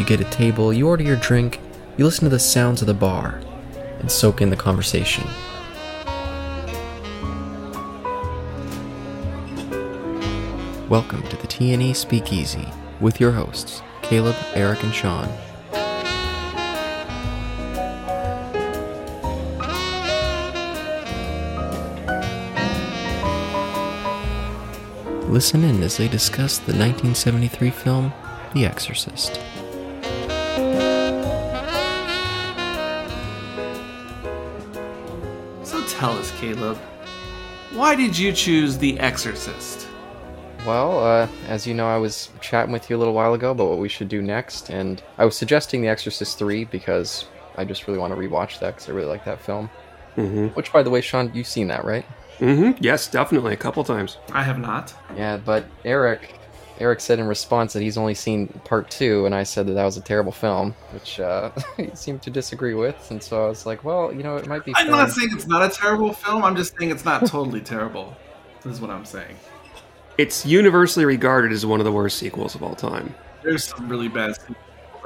You get a table, you order your drink, you listen to the sounds of the bar, and soak in the conversation. Welcome to the TNE Speakeasy with your hosts, Caleb, Eric, and Sean. Listen in as they discuss the 1973 film The Exorcist. Tell us, Caleb, why did you choose The Exorcist? Well, uh, as you know, I was chatting with you a little while ago about what we should do next, and I was suggesting The Exorcist 3 because I just really want to rewatch that because I really like that film. Mm-hmm. Which, by the way, Sean, you've seen that, right? Mm-hmm. Yes, definitely a couple times. I have not. Yeah, but Eric, Eric said in response that he's only seen part two, and I said that that was a terrible film, which uh, he seemed to disagree with, and so I was like, well, you know, it might be. I'm fun. not saying it's not a terrible film. I'm just saying it's not totally terrible. This is what I'm saying. It's universally regarded as one of the worst sequels of all time. There's some really bad sequels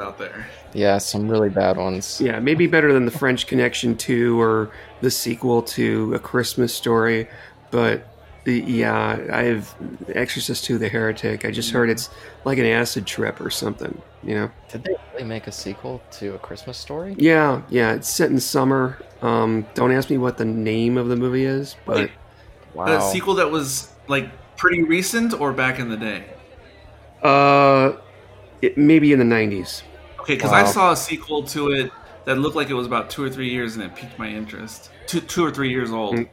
out there. Yeah, some really bad ones. Yeah, maybe better than the French Connection 2 or the sequel to A Christmas Story, but the, yeah, I have Exorcist 2 The Heretic. I just heard it's like an acid trip or something, you know? Did they really make a sequel to A Christmas Story? Yeah, yeah, it's set in summer. Um, don't ask me what the name of the movie is, but Wait. Wow. A sequel that was like pretty recent or back in the day? uh, it, maybe in the 90s. Okay, because I saw a sequel to it that looked like it was about two or three years, and it piqued my interest. Two, two or three years old. Mm.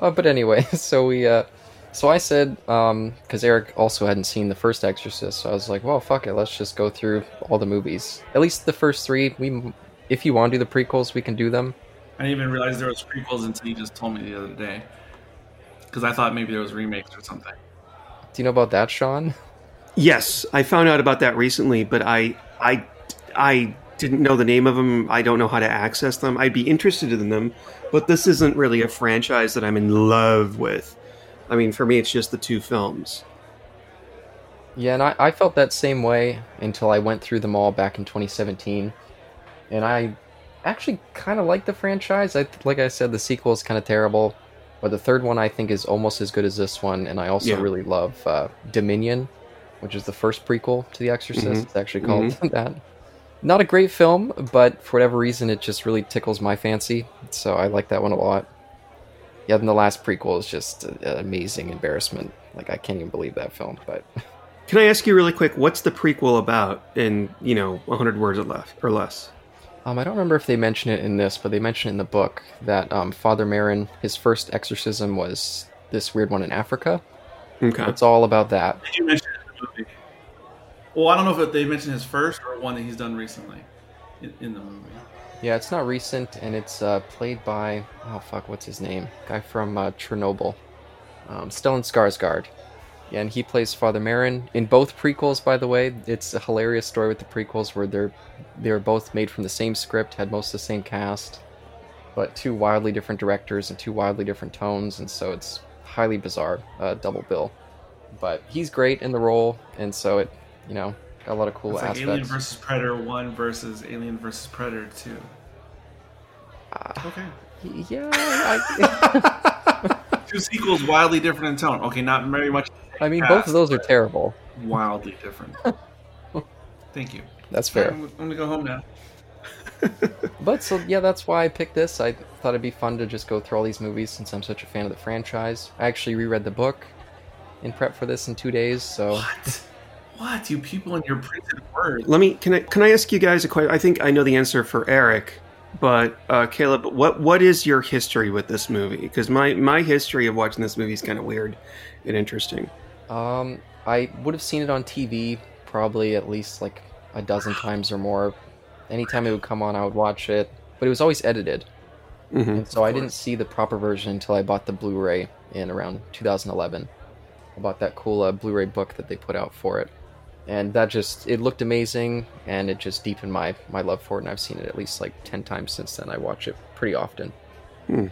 Uh, but anyway, so we, uh, so I said, um, because Eric also hadn't seen the first Exorcist, so I was like, well, fuck it, let's just go through all the movies. At least the first three. We, if you want to do the prequels, we can do them. I didn't even realize there was prequels until you just told me the other day. Because I thought maybe there was remakes or something. Do you know about that, Sean? Yes, I found out about that recently, but I I I didn't know the name of them. I don't know how to access them. I'd be interested in them, but this isn't really a franchise that I'm in love with. I mean, for me, it's just the two films. Yeah, and I, I felt that same way until I went through them all back in 2017, and I actually kind of like the franchise. I like I said, the sequel is kind of terrible, but the third one I think is almost as good as this one, and I also Yeah. really love uh, Dominion, which is the first prequel to The Exorcist. Mhm. It's actually called that. Not a great film, but for whatever reason, it just really tickles my fancy, so I like that one a lot. Yeah, and the last prequel is just an amazing embarrassment. Like I can't even believe that film, but. Can I ask you really quick? What's the prequel about? In you know, 100 words or less. Or less. Um, I don't remember if they mention it in this, but they mention it in the book that um, Father Merrin, his first exorcism was this weird one in Africa. Okay. It's all about that. Did you mention it in the movie? Well, I don't know if they mentioned his first or one that he's done recently in, in the movie. Yeah, it's not recent, and it's uh, played by oh fuck, what's his name? Guy from uh, Chernobyl, um, Stellan Skarsgård. Yeah, and he plays Father Merrin in both prequels. By the way, it's a hilarious story with the prequels where they're they're both made from the same script, had most of the same cast, but two wildly different directors and two wildly different tones, and so it's highly bizarre uh, double bill. But he's great in the role, and so it you know got a lot of cool It's like. Alien versus Predator 1 versus Alien versus Predator 2. Ah, Okay. yeah, I, Two sequels wildly different in tone. Okay, not very much I mean, both of those are terrible. wildly different. Thank you. That's fair. I'm, I'm gonna go home now. But so yeah, that's why I picked this. I thought it'd be fun to just go through all these movies since I'm such a fan of the franchise. I actually reread the book in prep for this in two days, so What? What? You people in your printed word. Let me can I can I ask you guys a question? I think I know the answer for Eric, but uh, Caleb, what what is your history with this movie? Because my my history of watching this movie is kind of weird and interesting. um, I would have seen it on TV probably at least like a dozen times or more. anytime it would come on, I would watch it. But it was always edited, hmm and so I didn't see the proper version until I bought the Blu-ray in around 2011. I bought that cool uh, Blu-ray book that they put out for it, and that just it looked amazing, and it just deepened my my love for it. And I've seen it at least like ten times since then. I watch it pretty often. hmm.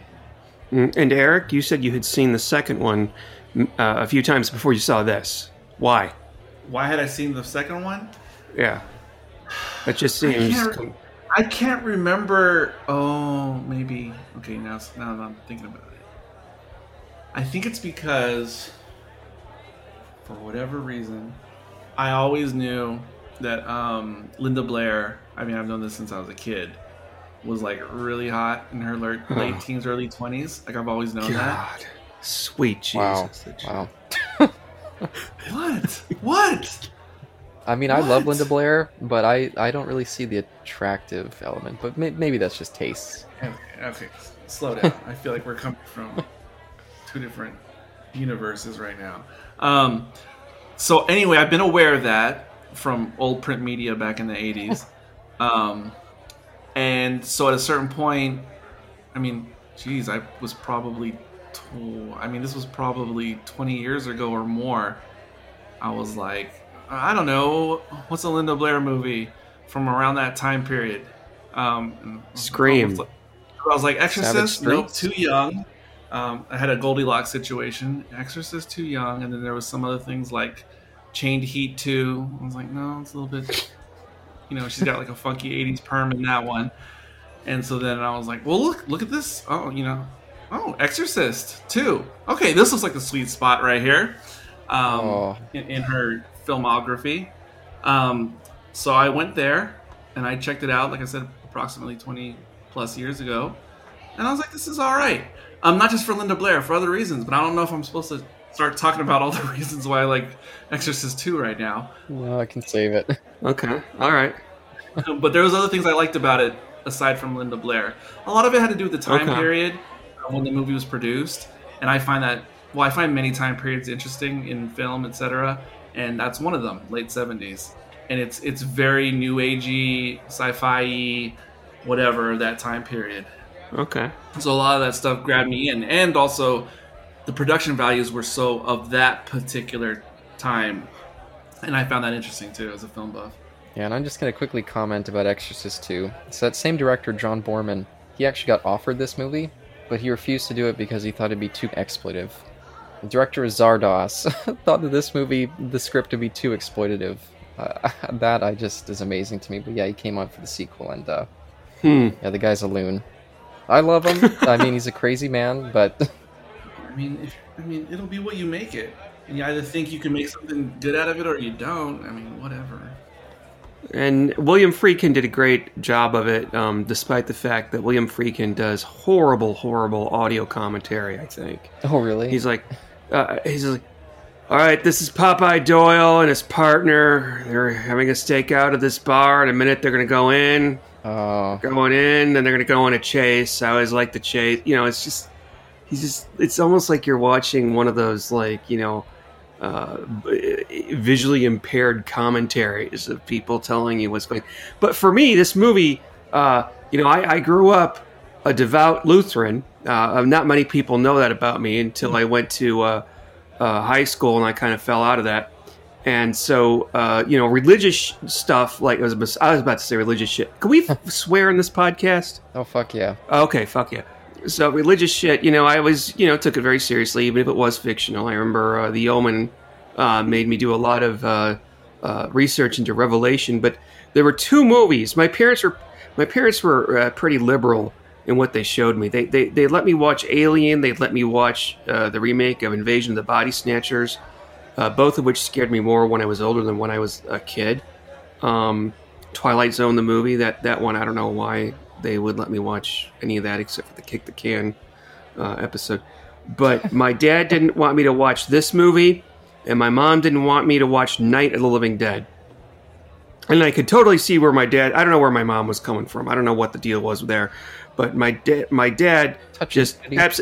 And Eric, you said you had seen the second one mm, uh, a few times before you saw this. Why? Why had I seen the second one? Yeah, that just seems. can't- I can't remember. Oh, maybe. Okay, now now that I'm thinking about it, I think it's because, for whatever reason, I always knew that um, Linda Blair. I mean, I've known this since I was a kid. Was like really hot in her late, late teens, early twenties. Like I've always known that. Sweet Jesus. Wow, wow. What? what? I mean, I love Linda Blair, but I I don't really see the attractive element. But may, maybe that's just taste. Okay, okay, slow down. I feel like we're coming from two different universes right now. Um, so anyway, I've been aware of that from old print media back in the '80s, um, and so at a certain point, I mean, geez, I was probably, tw- I mean, this was probably 20 years ago or more. I was like, I don't know, what's a Linda Blair movie from around that time period? Um, Scream. I was like, Exorcist, nope, too young. Um, I had a Goldilocks situation. Exorcist, too young, and then there was some other things like Chained Heat 2. I was like, no, it's a little bit, you know, she's got like a funky '80s perm in that one. And so then I was like, well, look, look at this. Oh, you know, oh, Exorcist 2. Okay, this looks like a sweet spot right here um, Oh. in, in her filmography. Um, so I went there and I checked it out, like I said, approximately 20 plus years ago. And I was like, this is all right. Um, not just for Linda Blair, for other reasons, but I don't know if I'm supposed to start talking about all the reasons why I like Exorcist 2 right now. No, I can save it. Okay, all right. but there was other things I liked about it aside from Linda Blair. A lot of it had to do with the time Okay. period uh, when the movie was produced, and I find that well, I find many time periods interesting in film, etc. And that's one of them, late seventies, and it's it's very new agey, sci-fi, whatever that time period. Okay. So a lot of that stuff grabbed me in, and also the production values were so of that particular time, and I found that interesting too as a film buff. Yeah, and I'm just gonna quickly comment about Exorcist 2. So that same director, John Boorman, he actually got offered this movie, but he refused to do it because he thought it'd be too exploitive. The director Zardoz thought that this movie, the script, would be too exploitative. Uh, that I just is amazing to me. But yeah, he came on for the sequel, and uh, Hmm. yeah, the guy's a loon. I love him. I mean, he's a crazy man, but I mean, if, I mean, it'll be what you make it. And you either think you can make something good out of it or you don't. I mean, whatever. And William Friedkin did a great job of it, um, despite the fact that William Friedkin does horrible, horrible audio commentary. I think oh really? he's like, uh, he's like, all right, this is Popeye Doyle and his partner. They're having a stakeout at this bar. In a minute, they're gonna go in, oh, going in, then they're gonna go on a chase. I always like the chase. You know, it's just, he's just, it's almost like you're watching one of those like, you know. Uh, visually impaired commentaries of people telling you what's going. But for me, this movie, uh, you know, I, I grew up a devout Lutheran. Uh, not many people know that about me until I went to uh, uh, high school and I kind of fell out of that. And so, uh, you know, religious stuff like I was, I was about to say religious shit. Can we swear in this podcast? oh fuck yeah. Okay, fuck yeah. So religious shit, you know, I always, you know, took it very seriously, even if it was fictional. I remember uh, The Omen uh, made me do a lot of uh, uh, research into Revelation, but there were two movies. My parents were, my parents were uh, pretty liberal in what they showed me. They, they, they let me watch Alien. They let me watch uh, the remake of Invasion of the Body Snatchers, uh, both of which scared me more when I was older than when I was a kid. Um, Twilight Zone, the movie, that that one, I don't know why they would let me watch any of that except for the kick the can uh, episode. But my dad didn't want me to watch this movie, and my mom didn't want me to watch Night of the Living Dead. And I could totally see where my dad. I don't know where my mom was coming from. I don't know what the deal was there, but my dad, my dad, Touch just abs-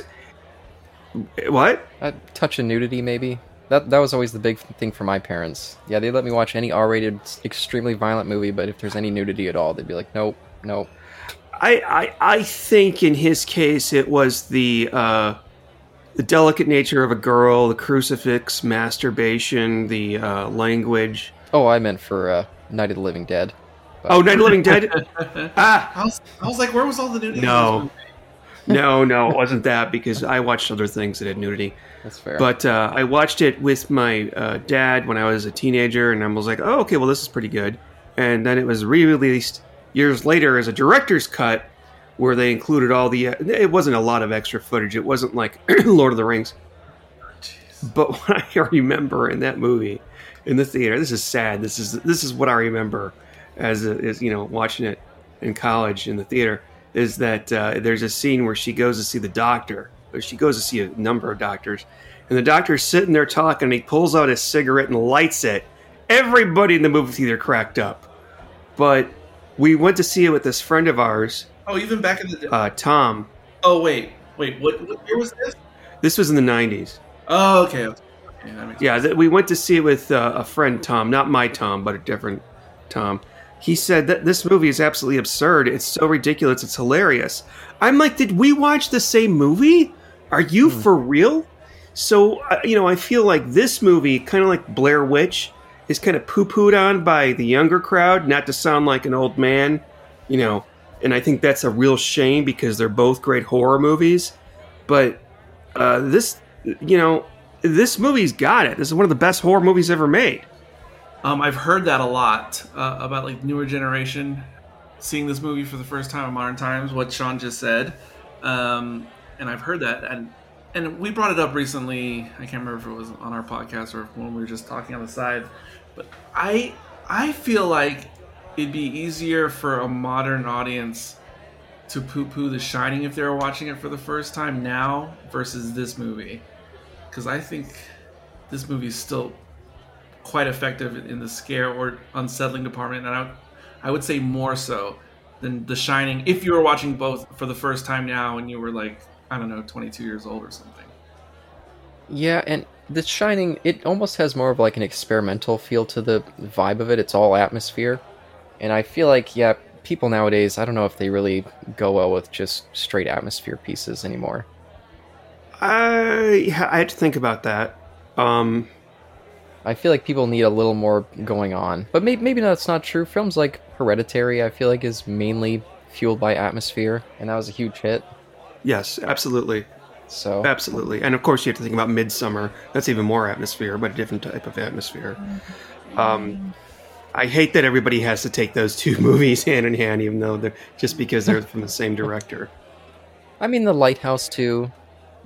what? A touch of nudity, maybe. That that was always the big thing for my parents. Yeah, they let me watch any R-rated, extremely violent movie, but if there's any nudity at all, they'd be like, nope, nope. I, I I think in his case it was the uh, the delicate nature of a girl, the crucifix, masturbation, the uh, language. Oh, I meant for uh, Night of the Living Dead. Oh, Night of the Living Dead. ah, I was, I was like, where was all the nudity? in No. No, no, it wasn't that because I watched other things that had nudity. That's fair. But uh, I watched it with my uh, dad when I was a teenager, and I was like, "Oh, okay, well, this is pretty good." And then it was re-released years later as a director's cut, where they included all the. Uh, it wasn't a lot of extra footage. It wasn't like Lord of the Rings. But what I remember in that movie, in the theater, this is sad. This is this is what I remember as a, as you know watching it in college in the theater is that uh, there's a scene where she goes to see the doctor. Or she goes to see a number of doctors, and the doctor's sitting there talking. and He pulls out his cigarette and lights it. Everybody in the movie theater cracked up, but we went to see it with this friend of ours, Oh, even back in the day. uh, Tom. oh, wait, wait. What, what year was this? This was in the '90s. Oh, okay. okay Yeah, we went to see it with uh, a friend, Tom, not my Tom, but a different Tom. He said that this movie is absolutely absurd. It's so ridiculous. It's hilarious. I'm like, did we watch the same movie? Are you for real? So, uh, you know, I feel like this movie, kind of like Blair Witch, is kind of poo pooed on by the younger crowd, not to sound like an old man, you know. And I think that's a real shame because they're both great horror movies. But uh, this, you know, this movie's got it. This is one of the best horror movies ever made. Um, I've heard that a lot uh, about like newer generation seeing this movie for the first time in modern times. What Sean just said, um, and I've heard that, and and we brought it up recently. I can't remember if it was on our podcast or when we were just talking on the side, but I I feel like it'd be easier for a modern audience to poo-poo The Shining if they were watching it for the first time now versus this movie, because I think this movie is still quite effective in the scare or unsettling department, and I, I would say more so than The Shining. If you were watching both for the first time now and you were like, I don't know, 22 years old or something. Yeah, and The Shining, it almost has more of like an experimental feel to the vibe of it. It's all atmosphere. And I feel like, yeah, people nowadays, I don't know if they really go well with just straight atmosphere pieces anymore. I I had to think about that. Um, I feel like people need a little more going on. But maybe, maybe that's not true. Films like Hereditary, I feel like, is mainly fueled by atmosphere, and that was a huge hit. yes, absolutely, So, absolutely, and of course you have to think about Midsommar. That's even more atmosphere, but a different type of atmosphere. Um, I hate that everybody has to take those two movies hand in hand, even though they're just because they're from the same director. I mean, The Lighthouse, too.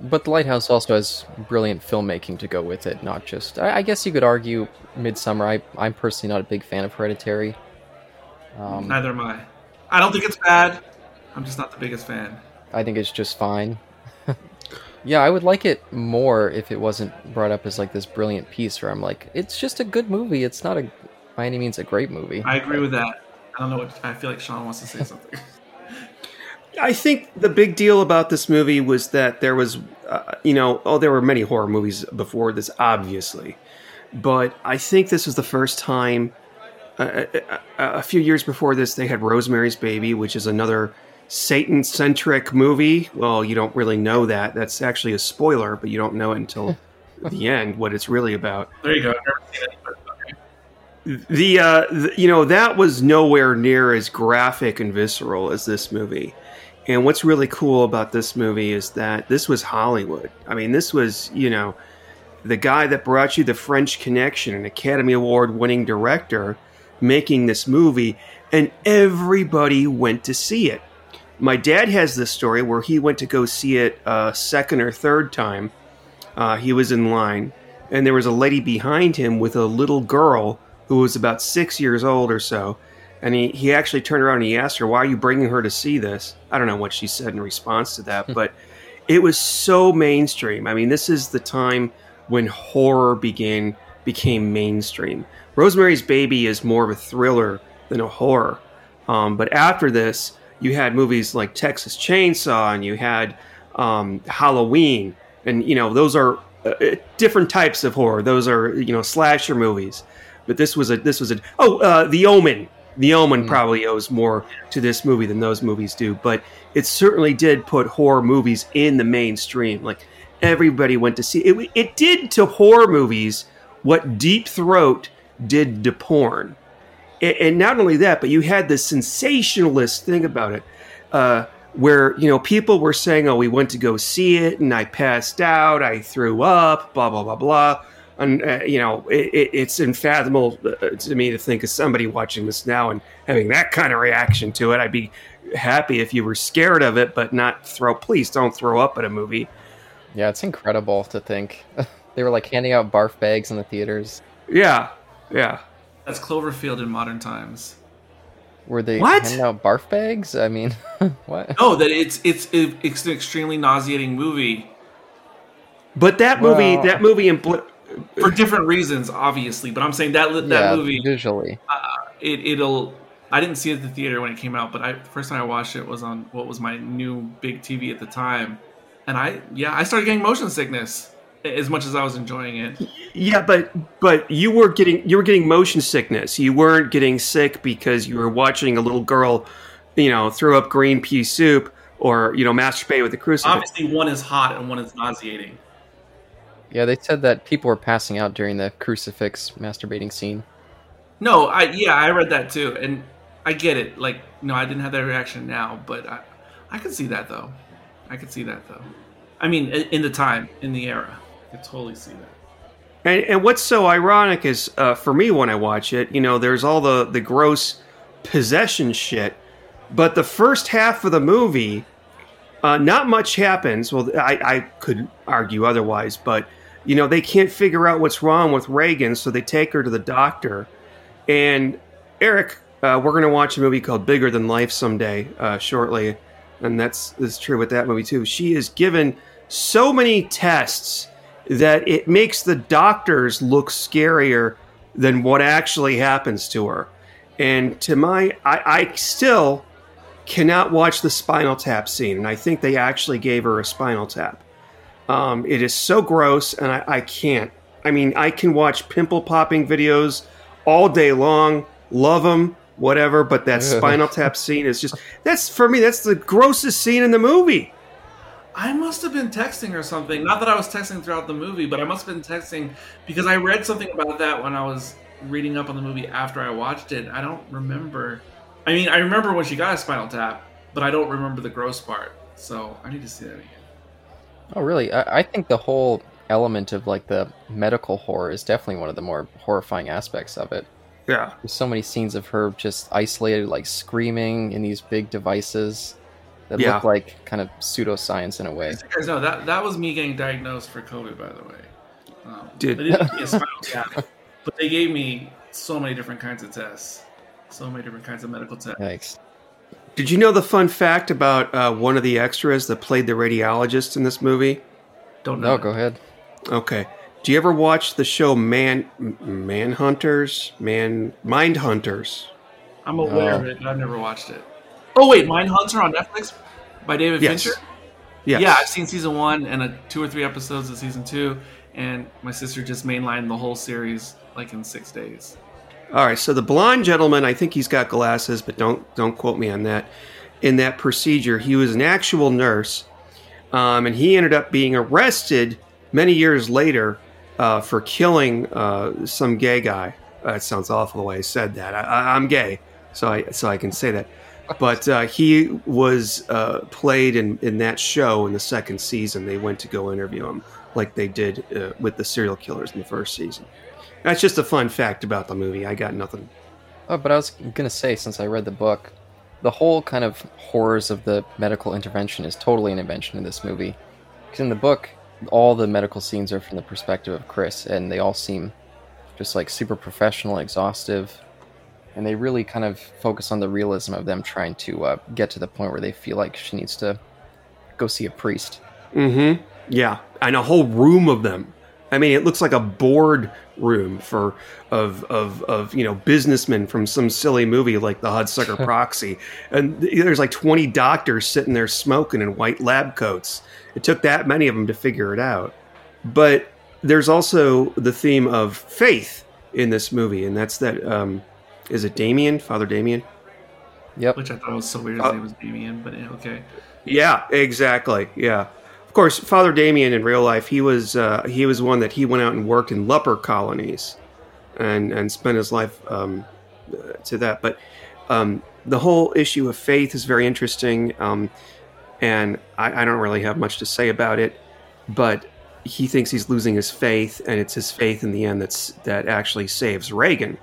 But The Lighthouse also has brilliant filmmaking to go with it, not just. I, I guess you could argue Midsommar. I, I'm personally not a big fan of Hereditary. Um, Neither am I. I don't think it's bad. I'm just not the biggest fan. I think it's just fine. yeah, I would like it more if it wasn't brought up as like this brilliant piece where I'm like, it's just a good movie. It's not a by any means a great movie. I agree with that. I don't know what I feel like. Sean wants to say something. I think the big deal about this movie was that there was, uh, you know, oh, there were many horror movies before this, obviously, but I think this was the first time. Uh, a, a few years before this, they had Rosemary's Baby, which is another Satan-centric movie. Well, you don't really know that. That's actually a spoiler, but you don't know it until the end what it's really about. there you go. The, uh, the you know that was nowhere near as graphic and visceral as this movie. And what's really cool about this movie is that this was hollywood. I mean this was you know the guy that brought you the french connection an academy award winning director making this movie and everybody went to see it. My dad has this story where he went to go see it a second or third time. Uh, he was in line and there was a lady behind him with a little girl who was about six years old or so. And he, he actually turned around and he asked her, Why are you bringing her to see this? I don't know what she said in response to that, but it was so mainstream. I mean, this is the time when horror began became mainstream. Rosemary's Baby is more of a thriller than a horror. Um, but after this, you had movies like Texas Chainsaw and you had um, Halloween. And, you know, those are uh, different types of horror. Those are you know slasher movies, but this was a this was a oh uh, The Omen. The Omen probably owes more to this movie than those movies do, but it certainly did put horror movies in the mainstream. Like everybody went to see it. It did to horror movies what Deep Throat did to porn, and, and not only that, but you had this sensationalist thing about it. Uh, where you know people were saying, "Oh, we went to go see it, and I passed out, I threw up, blah blah blah blah," and uh, you know it, it, it's unfathomable uh, to me to think of somebody watching this now and having that kind of reaction to it. I'd be happy if you were scared of it, but not throw. Please don't throw up at a movie. Yeah, it's incredible to think they were like handing out barf bags in the theaters. Yeah, yeah. That's Cloverfield in modern times. Were they What? handing out barf bags? I mean, what? No, that it's it's it's an extremely nauseating movie But that movie, Well- that movie, impl- for different reasons, obviously. But I'm saying that that yeah, movie, visually. Uh, it, it'll. I didn't see it at the theater when it came out, but I, the first time I watched it was on what was my new big TV at the time, and I yeah I started getting motion sickness as much as I was enjoying it. Yeah, but but you were getting you were getting motion sickness. You weren't getting sick because you were watching a little girl, you know, throw up green pea soup or you know masturbate with a crucifix. Obviously, one is hot and one is nauseating. Yeah, they said that people were passing out during the crucifix masturbating scene. No, I yeah I read that too, and I get it. Like no, I didn't have that reaction now, but I I could see that though. I could see that though. I mean, in the time, in the era, I could totally see that. And, and what's so ironic is uh, for me when I watch it, you know, there's all the the gross possession shit, but the first half of the movie, uh, not much happens. Well, I, I could argue otherwise, but you know, they can't figure out what's wrong with Regan, so they take her to the doctor. And Eric, uh, we're going to watch a movie called Bigger Than Life someday uh, shortly, and that's is true with that movie too. She is given so many tests that it makes the doctors look scarier than what actually happens to her. And to my, I, I still cannot watch the Spinal Tap scene, and I think they actually gave her a Spinal Tap. Um, it is so gross, and I, I can't. I mean, I can watch pimple popping videos all day long, love them, whatever. But that Spinal Tap scene is just—that's for me. That's the grossest scene in the movie. I must have been texting or something. Not that I was texting throughout the movie, but I must have been texting because I read something about that when I was reading up on the movie after I watched it. I don't remember. I mean, I remember when she got a spinal tap, but I don't remember the gross part. So I need to see that again. Oh, really? I, I think the whole element of like the medical horror is definitely one of the more horrifying aspects of it. Yeah. There's so many scenes of her just isolated, like screaming in these big devices that Yeah. look like kind of pseudoscience in a way. As you guys know, that that was me getting diagnosed for COVID, by the way. Um, Dude. They didn't give me a spinal tap, but they gave me so many different kinds of tests, so many different kinds of medical tests. Yikes. Did you know the fun fact about uh, one of the extras that played the radiologist in this movie? Don't know. No, go ahead. Okay. Do you ever watch the show Man Manhunters? Man Mind Hunters? I'm aware No. of it, but I've never watched it. Oh wait, Mind Mindhunter on Netflix by David Yes. Fincher. Yes. Yeah, I've seen season one and a, two or three episodes of season two, and my sister just mainlined the whole series like in six days. All right. So the blonde gentleman, I think he's got glasses, but don't don't quote me on that. In that procedure, he was an actual nurse, um, and he ended up being arrested many years later uh, for killing uh, some gay guy. Uh, it sounds awful the way I said that. I, I'm gay, so I so I can say that. But uh, he was uh, played in, in that show in the second season. They went to go interview him, like they did uh, with the serial killers in the first season. That's just a fun fact about the movie. I got nothing. Oh, but I was gonna say, since I read the book, the whole kind of horrors of the medical intervention is totally an invention in this movie. Because in the book, all the medical scenes are from the perspective of Chris, and they all seem just like super professional, exhaustive, and they really kind of focus on the realism of them trying to uh, get to the point where they feel like she needs to go see a priest. Mm-hmm. Yeah, and a whole room of them. I mean, it looks like a board room for of of of you know businessmen from some silly movie like the Hudsucker Proxy, and there's like 20 doctors sitting there smoking in white lab coats. It took that many of them to figure it out. but there's also the theme of faith in this movie, and that's that. Um, is it Damien, Father Damien? Yep. Which I thought was so weird. His Uh, name was Damien, but yeah, okay. Yeah, exactly. Yeah, of course, Father Damien in real life, he was uh, he was one that he went out and worked in leper colonies, and and spent his life um, to that. But um, the whole issue of faith is very interesting, um, and I, I don't really have much to say about it. But he thinks he's losing his faith, and it's his faith in the end that's that actually saves Regan.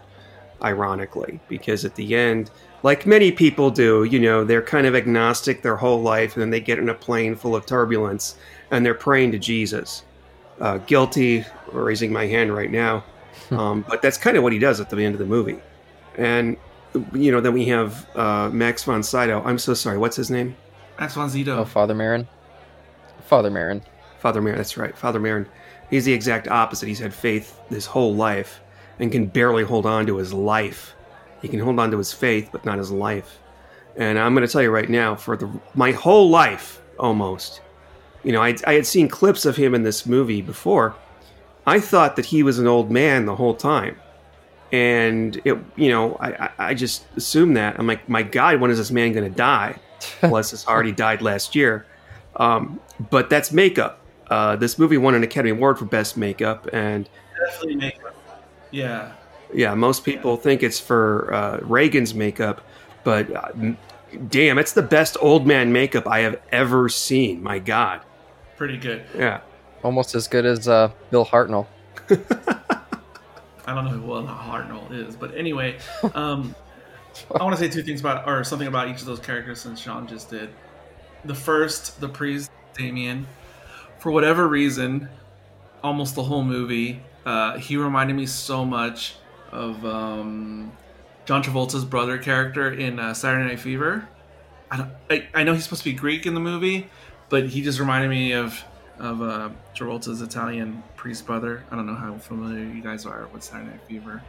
Ironically, because at the end, like many people do, you know, they're kind of agnostic their whole life, and then they get in a plane full of turbulence, and they're praying to Jesus. Uh, guilty, raising my hand right now, um, but that's kind of what he does at the end of the movie. And you know, then we have uh, Max von Sydow. I'm so sorry. What's his name? Max von Sydow. Oh, Father Merrin. Father Merrin. Father Merrin. That's right, Father Merrin. He's the exact opposite. He's had faith his whole life and can barely hold on to his life. He can hold on to his faith, but not his life. And I'm going to tell you right now, for the my whole life, almost, you know, I, I had seen clips of him in this movie before. I thought that he was an old man the whole time, and it, you know, I, I- I just assumed that. I'm like, my God, when is this man going to die? Bless his heart, he died last year. Um, but that's makeup. Uh, this movie won an Academy Award for Best Makeup, and Definitely makeup. Yeah. Yeah, most people think it's for uh, Regan's makeup, but uh, damn, it's the best old man makeup I have ever seen. My God, Pretty good. yeah, Almost as good as uh, Bill Hartnell. I don't know who Will Hartnell is, but anyway, um, I want to say two things about, or something about each of those characters since Sean just did. The first, the priest Damien, for whatever reason, almost the whole movie, uh, he reminded me so much of um, John Travolta's brother character in uh, Saturday Night Fever. I, don't, I, I know he's supposed to be Greek in the movie, but he just reminded me of of uh, Travolta's Italian priest brother. I don't know how familiar you guys are with Saturday Night Fever.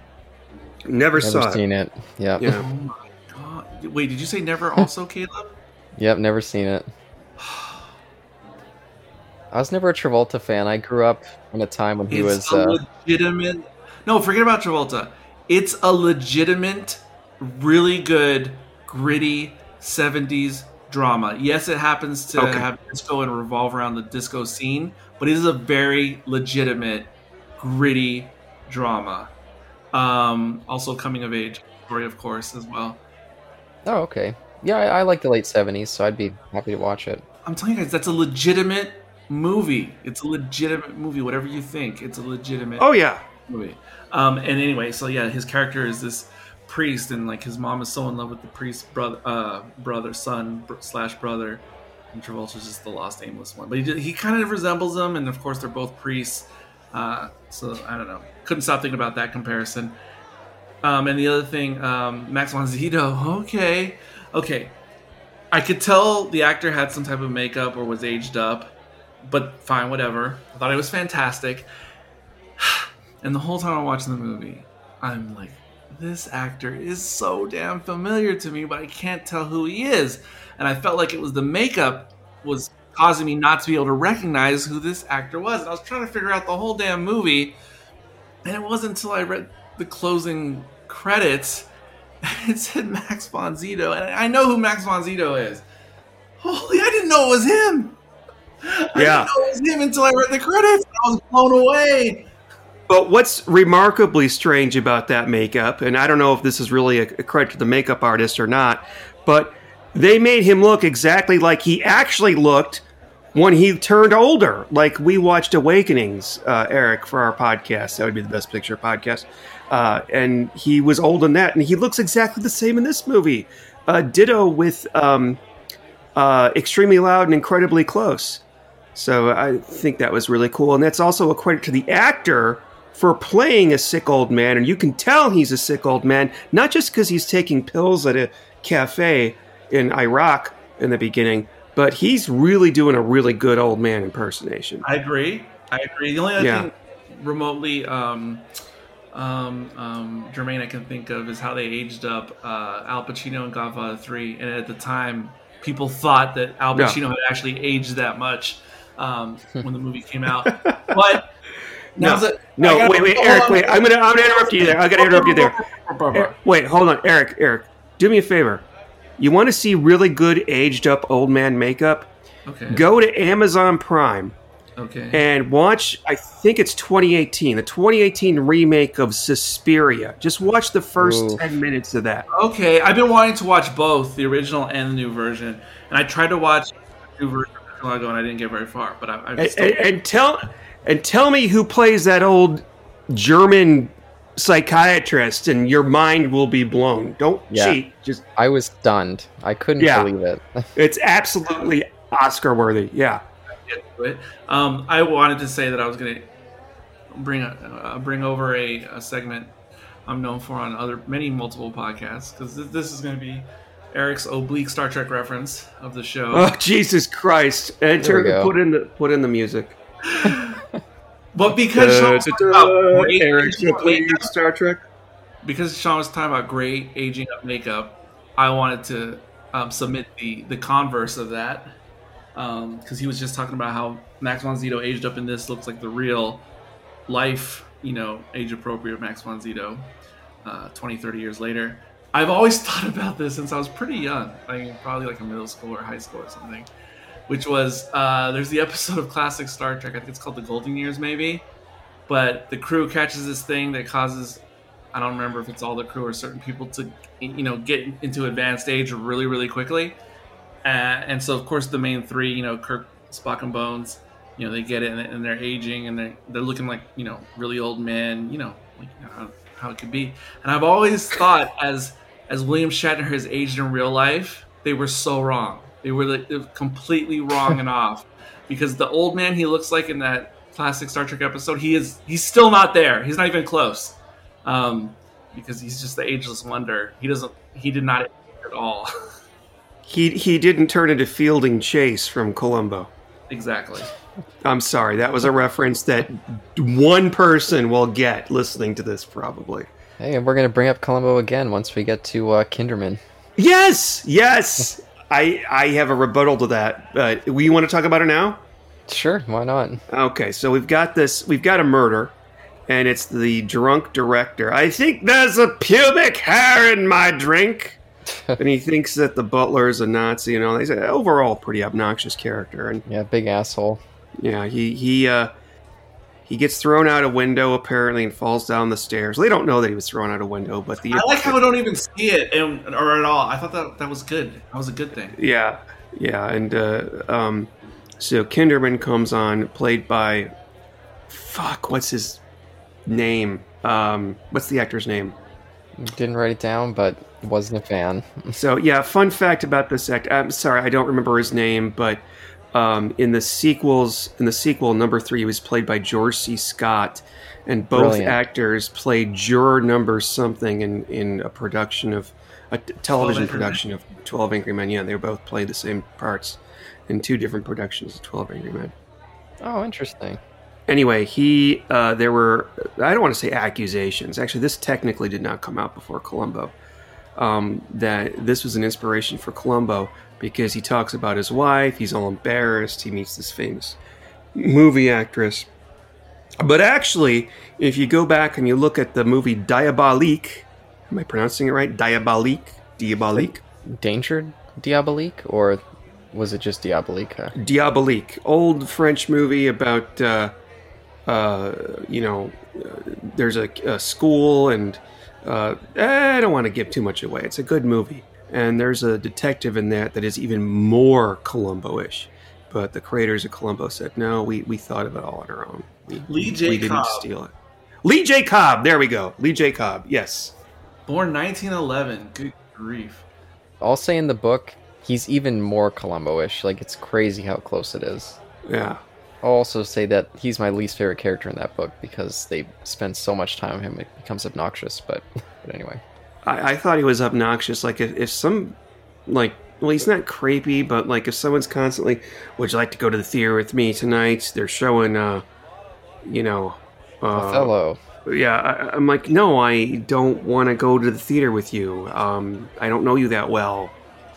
never, Never saw it. seen it. Yep. Yeah. Oh my god! Wait, did you say never? Also, Caleb? Yep, never seen it. I was never a Travolta fan. I grew up in a time when he it's was. a Uh, legitimate. No, forget about Travolta. It's a legitimate, really good, gritty '70s drama. Yes, it happens to Okay. have disco and revolve around the disco scene, but it is a very legitimate, gritty drama. Um, also, coming of age story, of course, as well. oh, okay. Yeah, I, I like the late '70s, so I'd be happy to watch it. I'm telling you guys, that's a legitimate movie. It's a legitimate movie. Whatever you think, it's a legitimate Oh yeah, movie. Um, and anyway, so yeah, his character is this priest, and like his mom is so in love with the priest's brother, uh, brother, son br- slash brother, and Travolta's just the lost, aimless one. But he he kind of resembles them, and of course they're both priests. Uh, so I don't know. Couldn't stop thinking about that comparison. Um, and the other thing, um, Max von Sydow. Okay, okay. I could tell the actor had some type of makeup or was aged up, but fine, whatever. I thought it was fantastic. And the whole time I'm watching the movie, I'm like, this actor is so damn familiar to me, but I can't tell who he is. And I felt like it was the makeup was causing me not to be able to recognize who this actor was. And I was trying to figure out the whole damn movie, and it wasn't until I read the closing credits it said Max von Sydow, and I know who Max von Sydow is. Holy, I didn't know it was him. I Yeah. didn't know it was him until I read the credits. I was blown away. But what's remarkably strange about that makeup, and I don't know if this is really a, credit to the makeup artist or not, but they made him look exactly like he actually looked when he turned older. Like we watched Awakenings, uh, Eric, for our podcast. That would be the best picture podcast. Uh, and he was old in that, and he looks exactly the same in this movie. Uh, ditto with um, uh, Extremely Loud and Incredibly Close. So I think that was really cool. And that's also a credit to the actor for playing a sick old man. And you can tell he's a sick old man, not just because he's taking pills at a cafe in Iraq in the beginning, but he's really doing a really good old man impersonation. I agree. I agree. The only other Yeah. thing remotely um, um, um, germane I can think of is how they aged up uh, Al Pacino in Godfather 3. And at the time, people thought that Al Yeah. Pacino had actually aged that much. um, when the movie came out. But No, now's the- no, gotta- wait, wait, Eric, on. wait. I'm gonna, I'm gonna interrupt you there. I gotta interrupt you there. Er- Wait, hold on, Eric, Eric. Do me a favor. You want to see really good aged up old man makeup? Okay. Go to Amazon Prime Okay. and watch. I think it's 2018, the 2018 remake of Suspiria. Just watch the first Ooh. 10 minutes of that. Okay, I've been wanting to watch both the original and the new version, and I tried to watch the new version a while ago, and I didn't get very far. But I, I And, still, and, and tell and tell me who plays that old German psychiatrist, and your mind will be blown. Don't Yeah. cheat. Just I was stunned. I couldn't Yeah. believe it. it's absolutely Oscar worthy. Yeah. get to it. Um, I wanted to say that I was going to bring a, uh, bring over a, a segment I'm known for on other many multiple podcasts because this, this is going to be Eric's oblique Star Trek reference of the show. Oh Jesus Christ! Enter. There we go. Put in the put in the music. But because Sean was talking about great Eric's aging up makeup- Star Trek. because Sean was talking about great aging up makeup, I wanted to um, submit the the converse of that because he was just talking about how Max von Sydow aged up in this looks like the real life, you know, age appropriate Max von Sydow, uh, 20, 30 years later. I've always thought about this since I was pretty young, I mean, probably like a middle school or high school or something. Which was uh, there's the episode of classic Star Trek. I think it's called the Golden Years, maybe. But the crew catches this thing that causes I don't remember if it's all the crew or certain people to, you know, get into advanced age really, really quickly. Uh, and so, of course, the main three, you know, Kirk, Spock, and Bones, you know, they get it and, they're aging and they're they're looking like you know really old men, you know, like you know, how, how it could be. And I've always thought as as William Shatner has aged in real life, they were so wrong. They were like, they were completely wrong and off because the old man he looks like in that classic Star Trek episode, he is he's still not there. He's not even close um, because he's just the ageless wonder. He doesn't. He did not age at all. He he didn't turn into Fielding Chase from Columbo. exactly. I'm sorry, that was a reference that one person will get listening to this probably. Hey, and we're gonna bring up Columbo again once we get to uh, Kinderman. Yes, yes. I I have a rebuttal to that. Uh, we want to talk about it now? Sure, why not? Okay, so we've got this. We've got a murder, and it's the drunk director. I think there's a pubic hair in my drink, and he thinks that the butler is a Nazi. You know, he's an overall pretty obnoxious character, and Yeah, big asshole. yeah, he he uh, he gets thrown out a window apparently and falls down the stairs. They don't know that he was thrown out a window, but the I like how we don't even see it and, or at all. I thought that that was good. That was a good thing. Yeah, yeah, and uh, um, so Kinderman comes on, played by fuck, what's his name? Um, what's the actor's name? Didn't write it down, but wasn't a fan. So yeah, fun fact about this act. I'm sorry, I don't remember his name, but um, in the sequels, in the sequel number three, he was played by George C. Scott, and both Brilliant. actors played juror number something in in a production of a t- television production of Twelve Angry Men. Yeah, they both played the same parts in two different productions of Twelve Angry Men. Oh, interesting. Anyway, he uh, there were I don't want to say accusations. Actually, this technically did not come out before Columbo. Um, that this was an inspiration for Columbo because he talks about his wife. He's all embarrassed. He meets this famous movie actress. But actually, if you go back and you look at the movie Diabolique, am I pronouncing it right? Diabolique, Diabolique, Danger Diabolique, or was it just Diabolique? Diabolique, old French movie about, uh, uh, you know, uh, there's a, a school, and uh, I don't want to give too much away. It's a good movie, and there's a detective in that that is even more Columbo-ish. But the creators of Columbo said, no, we, we thought of it all on our own. We, Lee J. we didn't steal it. Lee J. Cobb, there we go. Lee J. Cobb, yes. Born 1911. Good grief. I'll say in the book, he's even more Columbo-ish. Like it's crazy how close it is. Yeah. I'll also say that he's my least favorite character in that book because they spend so much time on him it becomes obnoxious. But, but anyway, I, I thought he was obnoxious. Like if, if some, like, well, he's not creepy, but like if someone's constantly, would you like to go to the theater with me tonight? They're showing, uh, you know, uh, Othello. yeah. I, I'm like, no, I don't want to go to the theater with you. Um, I don't know you that well.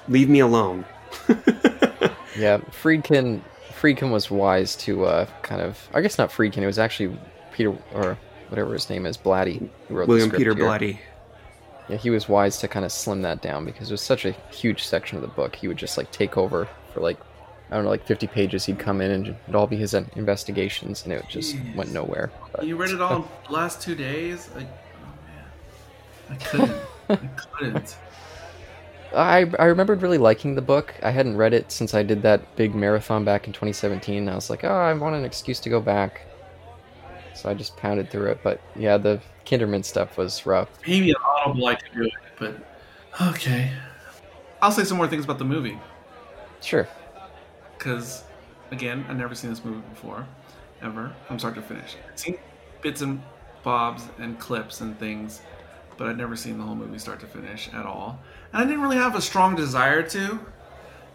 Leave me alone. Yeah, Friedkin. Friedkin was wise to uh, kind of. I guess not Friedkin. It was actually Peter or whatever his name is, Blatty, who wrote William Peter here. Blatty. He was wise to kind of slim that down because it was such a huge section of the book. He would just like take over for like I don't know, like 50 pages. He'd come in and it'd all be his uh, investigations, and it just Jeez. went nowhere. But- You read it all last two days? I, oh man, I couldn't. I couldn't. I I remembered really liking the book. I hadn't read it since I did that big marathon back in 2017. and I was like, oh, I want an excuse to go back. So I just pounded through it. But yeah, the Kinderman stuff was rough. Maybe an audible I could do it, but okay. I'll say some more things about the movie Sure. because, again, I've never seen this movie before, ever, from start to finish. I've seen bits and bobs and clips and things, but I'd never seen the whole movie start to finish at all. And I didn't really have a strong desire to,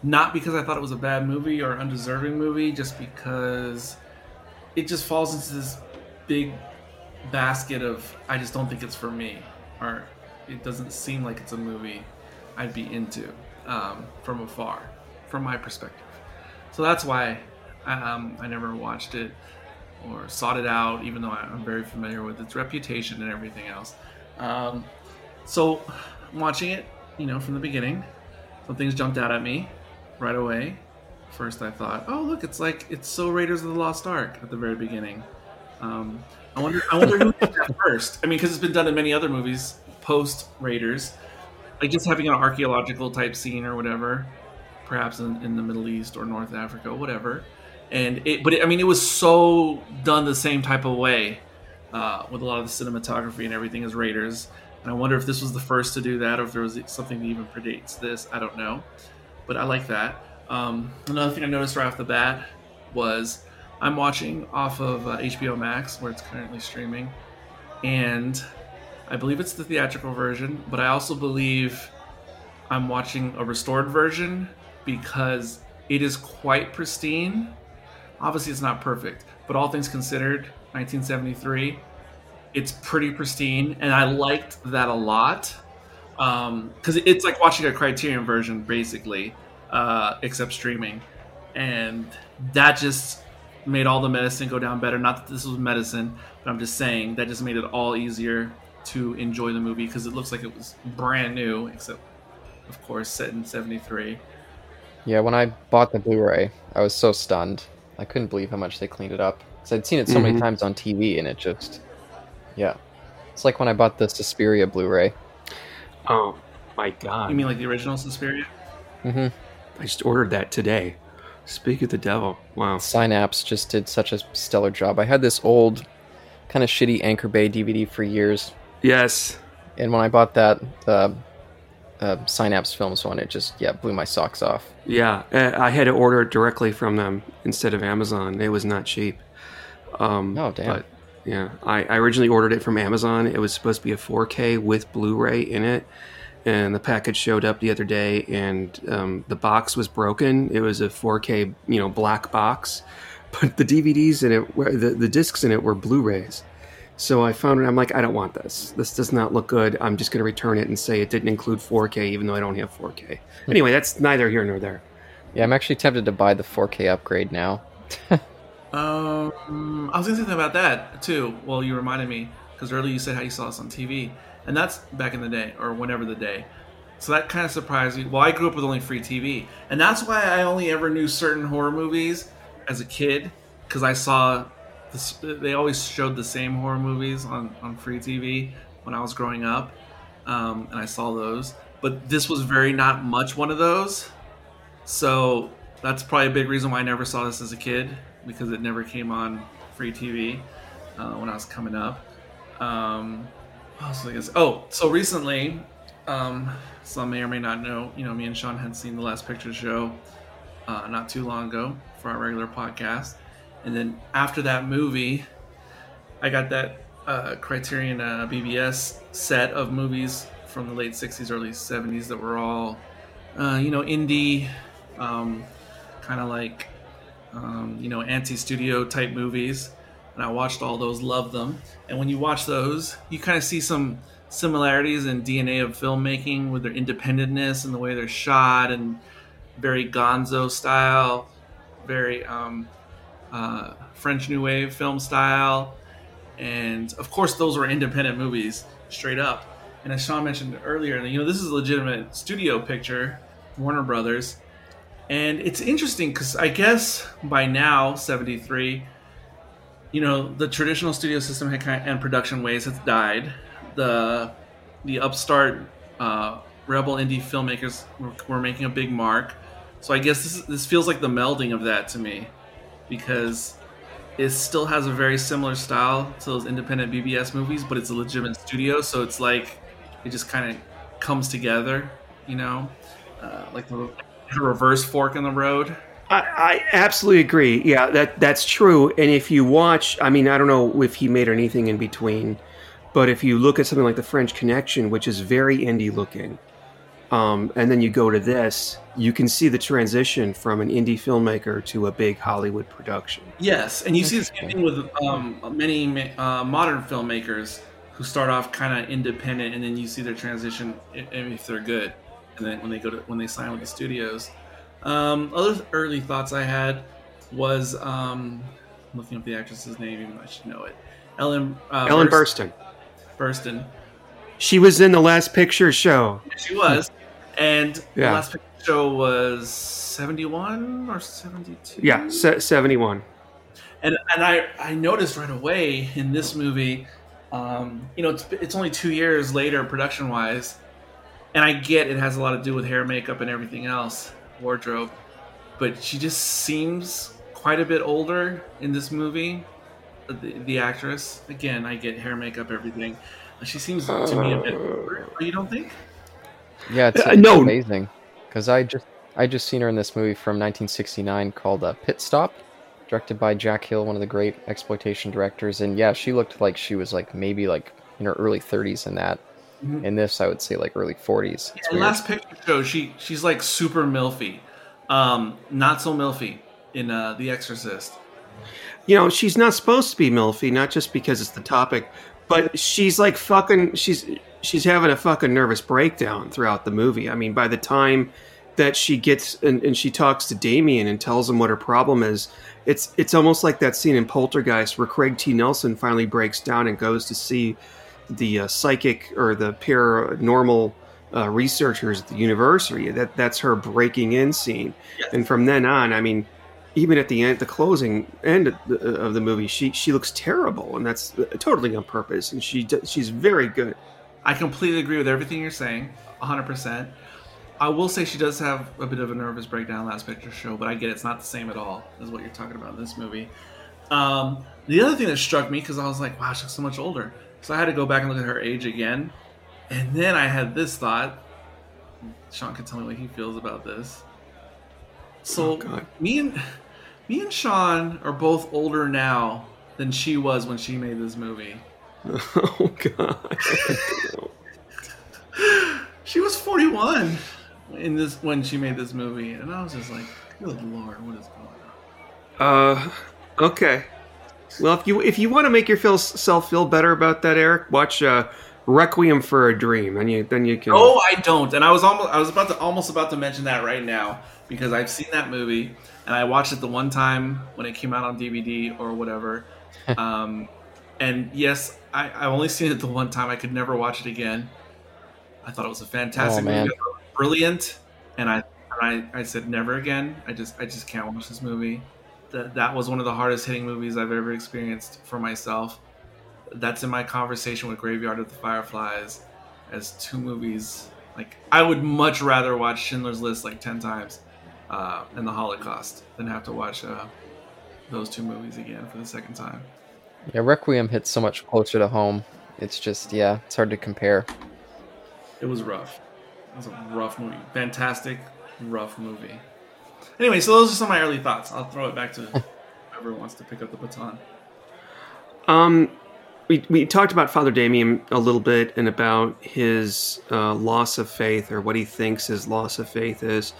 not because I thought it was a bad movie or undeserving movie, just because it just falls into this big basket of I just don't think it's for me, or it doesn't seem like it's a movie I'd be into um, from afar, from my perspective. So that's why um, I never watched it or sought it out, even though I'm very familiar with its reputation and everything else. Um, so watching it, you know, from the beginning, some things jumped out at me right away. First, I thought, "Oh, look, it's like it's so Raiders of the Lost Ark" at the very beginning. Um, I wonder, I wonder who did that first. I mean, because it's been done in many other movies post Raiders, like just having an archaeological type scene or whatever, perhaps in, in the Middle East or North Africa, whatever. And it, but it, I mean, it was so done the same type of way uh, with a lot of the cinematography and everything as Raiders. And I wonder if this was the first to do that, or if there was something that even predates this. I don't know, but I like that. Um, another thing I noticed right off the bat was I'm watching off of uh, HBO Max, where it's currently streaming, and I believe it's the theatrical version, but I also believe I'm watching a restored version because it is quite pristine. Obviously, it's not perfect, but all things considered, 1973, it's pretty pristine, and I liked that a lot because it's like watching a Criterion version, basically, uh, except streaming, and that just made all the medicine go down better. Not that this was medicine, but I'm just saying that just made it all easier to enjoy the movie because it looks like it was brand new, except of course set in '73. Yeah, when I bought the Blu-ray, I was so stunned. I couldn't believe how much they cleaned it up. Because I'd seen it so many Mhm. times on TV, and it just, yeah, it's like when I bought the Suspiria Blu-ray. Oh my god! You mean like the original Suspiria? hmm I just ordered that today. Speak of the devil! Wow. Synapse just did such a stellar job. I had this old, kind of shitty Anchor Bay DVD for years, Yes. and when I bought that uh, uh, Synapse Films one, it just yeah blew my socks off. Yeah, uh, I had to order it directly from them instead of Amazon. It was not cheap. Um, Oh, damn. But yeah, I, I originally ordered it from Amazon. It was supposed to be a 4K with Blu-ray in it, and the package showed up the other day, and um, the box was broken. It was a 4K, you know, black box, but the DVDs in it, were, the the discs in it were Blu-rays. So I found it. I'm like, I don't want this. This does not look good. I'm just going to return it and say it didn't include 4K, even though I don't have 4K. Anyway, that's neither here nor there. Yeah, I'm actually tempted to buy the 4K upgrade now. Um, I was gonna say something about that too. Well, you reminded me because earlier you said how you saw this on TV, and that's back in the day or whenever the day. So that kind of surprised me. Well, I grew up with only free TV, and that's why I only ever knew certain horror movies as a kid because I saw this, they always showed the same horror movies on on free TV when I was growing up, um, and I saw those. But this was very not much one of those. So that's probably a big reason why I never saw this as a kid because it never came on free TV uh, when I was coming up. Um, Oh, so recently, um, some may or may not know, you know, me and Sean had seen the Last Picture Show uh, not too long ago for our regular podcast, and then after that movie, I got that uh, Criterion uh, BBS set of movies from the late '60s, early '70s that were all, uh, you know, indie, um, kind of like, um, you know, anti-studio type movies. And I watched all those, love them. And when you watch those, you kind of see some similarities in DNA of filmmaking with their independentness and the way they're shot and very Gonzo style, very um, uh, French New Wave film style, and of course those were independent movies straight up. And as Sean mentioned earlier, you know this is a legitimate studio picture, Warner Brothers, and it's interesting because I guess by now seventy three, you know the traditional studio system and production ways has died. The the upstart uh, rebel indie filmmakers were, were making a big mark. So I guess this this feels like the melding of that to me, because it still has a very similar style to those independent BBS movies, but it's a legitimate studio, so it's like it just kind of comes together, you know, uh, like the reverse fork in the road. I, I absolutely agree. Yeah, that that's true. And if you watch, I mean, I don't know if he made anything in between, but if you look at something like The French Connection, which is very indie looking, um, and then you go to this, you can see the transition from an indie filmmaker to a big Hollywood production. Yes, and you see this thing with um, many uh, modern filmmakers who start off kind of independent, and then you see their transition if they're good, and then when they go to when they sign with the studios. Um, other early thoughts I had was um, looking up the actress's name, even though I should know it. Ellen uh, Ellen Burstyn. Burstyn. She was in the Last Picture Show. She was, and yeah. the Last Picture Show was seventy-one or seventy-two. Yeah, se- seventy-one. And and I I noticed right away in this movie, um, you know, it's it's only two years later production-wise, and I get it has a lot to do with hair, makeup, and everything else, wardrobe, but she just seems quite a bit older in this movie. The, the actress, again, I get hair, makeup, everything she seems to me a bit. You don't think? Yeah, it's, uh, it's no. amazing because I just I just seen her in this movie from 1969 called uh, Pit Stop, directed by Jack Hill, one of the great exploitation directors. And yeah, she looked like she was like maybe like in her early 30s in that. Mm-hmm. In this, I would say like early 40s. Yeah, last picture show, she she's like super milfy, um, not so milfy in uh, The Exorcist. You know, she's not supposed to be milfy, not just because it's the topic, but she's like fucking she's she's having a fucking nervous breakdown throughout the movie. I mean, by the time that she gets and, and she talks to Damien and tells him what her problem is, it's it's almost like that scene in Poltergeist where Craig T. Nelson finally breaks down and goes to see the uh, psychic or the paranormal uh, researchers at the university. That that's her breaking in scene, yes. and from then on, I mean, even at the end, the closing end of the, of the, movie, she she looks terrible, and that's totally on purpose. And she she's very good. I completely agree with everything you're saying, 100. percent I will say she does have a bit of a nervous breakdown last picture show, but I get it's not the same at all as what you're talking about in this movie. Um, the other thing that struck me because I was like, wow, she looks so much older, so I had to go back and look at her age again, and then I had this thought. Sean can tell me what he feels about this. So oh, me and me and Sean are both older now than she was when she made this movie. Oh god. she was 41 in this when she made this movie, and I was just like, "Good lord, what is going on?" Uh, okay. Well, if you if you want to make yourself feel better about that, Eric, watch uh, Requiem for a Dream, and you then you can. Oh, I don't, and I was almost I was about to almost about to mention that right now because I've seen that movie and I watched it the one time when it came out on DVD or whatever. um, and yes, I, I've only seen it the one time. I could never watch it again. I thought it was a fantastic oh, movie, brilliant, and I, I I said never again. I just I just can't watch this movie. That that was one of the hardest hitting movies I've ever experienced for myself. That's in my conversation with Graveyard of the Fireflies as two movies. Like I would much rather watch Schindler's List like ten times uh, and the Holocaust than have to watch uh, those two movies again for the second time. Yeah, Requiem hits so much closer to home. It's just yeah, it's hard to compare. It was rough. It was a rough movie. Fantastic, rough movie. Anyway, so those are some of my early thoughts. I'll throw it back to whoever wants to pick up the baton. Um, we, we talked about Father Damien a little bit and about his uh, loss of faith or what he thinks his loss of faith is.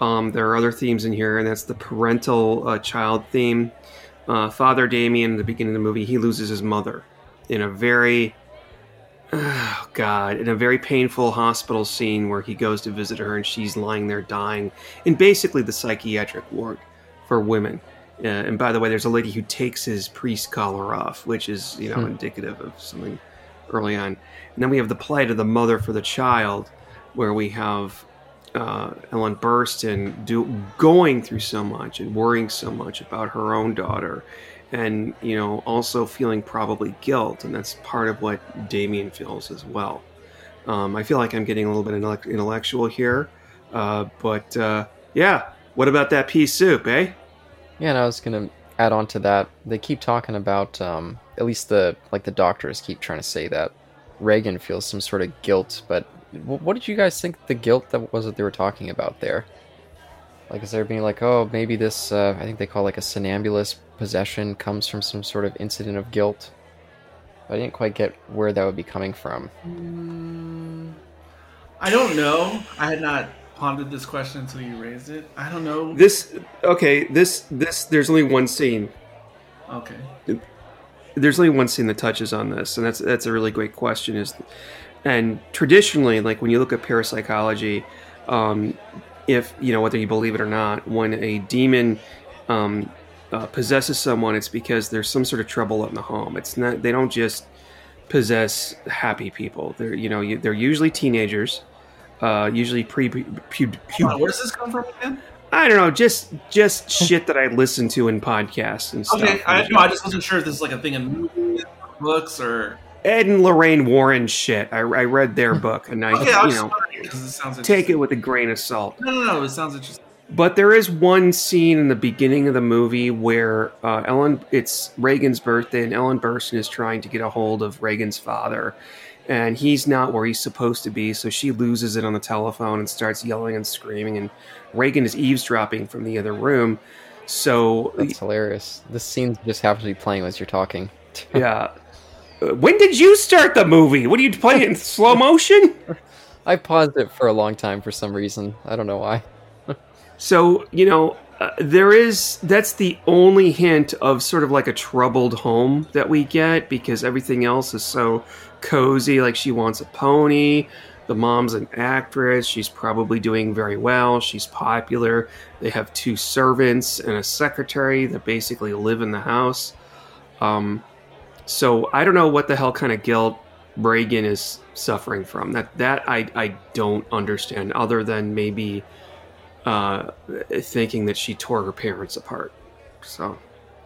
Um, there are other themes in here, and that's the parental uh, child theme. Uh, Father Damien, in the beginning of the movie, he loses his mother in a very oh God, in a very painful hospital scene where he goes to visit her and she's lying there dying in basically the psychiatric ward for women. Uh, and by the way, there's a lady who takes his priest collar off, which is you know Hmm. indicative of something early on. And then we have the plight of the mother for the child, where we have uh, Ellen Burstyn do, going through so much and worrying so much about her own daughter, and you know also feeling probably guilt, and that's part of what Damien feels as well. Um, I feel like I'm getting a little bit intellectual here, uh, but uh, yeah. What about that pea soup, eh? Yeah, and I was gonna add on to that. They keep talking about, um, at least the like the doctors keep trying to say that Regan feels some sort of guilt. But what did you guys think the guilt that was that they were talking about there? Like, is there being like, oh, maybe this? Uh, I think they call like a somnambulist possession comes from some sort of incident of guilt. I didn't quite get where that would be coming from. I don't know. I had not pondered this question until you raised it. I don't know. This okay. This this there's only one scene. Okay. There's only one scene that touches on this, and that's that's a really great question. Is and traditionally, like when you look at parapsychology, um, if you know whether you believe it or not, when a demon um, uh, possesses someone, it's because there's some sort of trouble up in the home. It's not they don't just possess happy people. They're you know you, they're usually teenagers, uh, usually pre pu, pu, Hold on, where does this come from again? I don't know, just just shit that I listen to in podcasts and stuff. Okay, I, no, I just wasn't sure if this is like a thing in movies, books, or. Ed and Lorraine Warren shit. I, I read their book, and I, Okay, I was you know, wondering it take it with a grain of salt. No, no, no. It sounds interesting. But there is one scene in the beginning of the movie where uh, Ellen, it's Regan's birthday, and Ellen Burstyn is trying to get a hold of Regan's father, and he's not where he's supposed to be. So she loses it on the telephone and starts yelling and screaming, and Regan is eavesdropping from the other room. So That's hilarious. This scene just happens to be playing as you're talking. yeah. When did you start the movie? What are you playing in slow motion? I paused it for a long time for some reason. I don't know why. So, you know, uh, there is that's the only hint of sort of like a troubled home that we get because everything else is so cozy. Like she wants a pony. The mom's an actress. She's probably doing very well. She's popular. They have two servants and a secretary that basically live in the house. Um, so I don't know what the hell kind of guilt Regan is suffering from. That that I I don't understand. Other than maybe uh, thinking that she tore her parents apart. So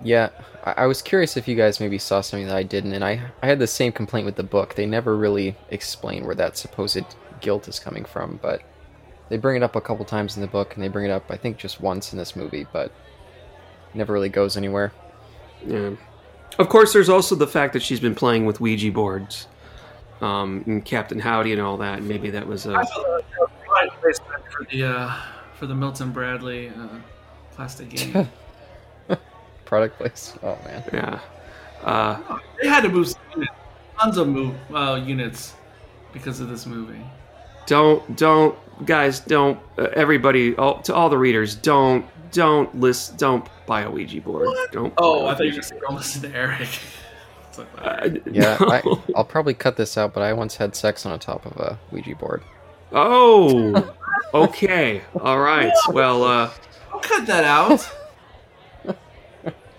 Yeah, I, I was curious if you guys maybe saw something that I didn't, and I I had the same complaint with the book. They never really explain where that supposed guilt is coming from, but they bring it up a couple times in the book, and they bring it up I think just once in this movie, but never really goes anywhere. yeah. Of course, there's also the fact that she's been playing with Ouija boards, um, and Captain Howdy and all that. And maybe that was a I felt like that was for the uh, for the Milton Bradley uh, plastic game. Product place. Oh man. yeah. Uh, they had to move tons of move uh, units because of this movie. don't don't guys don't uh, everybody all, to all the readers don't don't list don't buy a Ouija board. Don't. Oh, buy a I thought you were Ouija just saying don't listen to Eric. Like, Uh, Yeah, no. I, I'll probably cut this out, but I once had sex on the top of a Ouija board. Oh, okay, all right. Well, uh, Don't cut that out.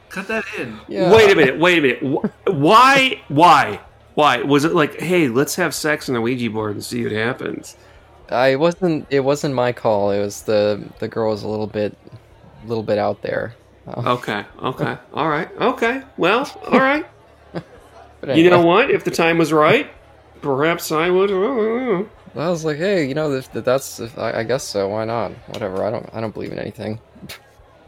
cut that in. Yeah. wait a minute, wait a minute. Wh- Why, why, why was it like, hey, let's have sex on the Ouija board and see what happens? I wasn't. It wasn't my call. It was the the girl was a little bit, little bit out there. Uh, Okay, okay, all right, okay. Well, all right. but You know what? If the time was right, perhaps I would. uh, I was like, hey, you know, if, if that's, if, I, I guess so. Why not? Whatever. I don't. I don't believe in anything.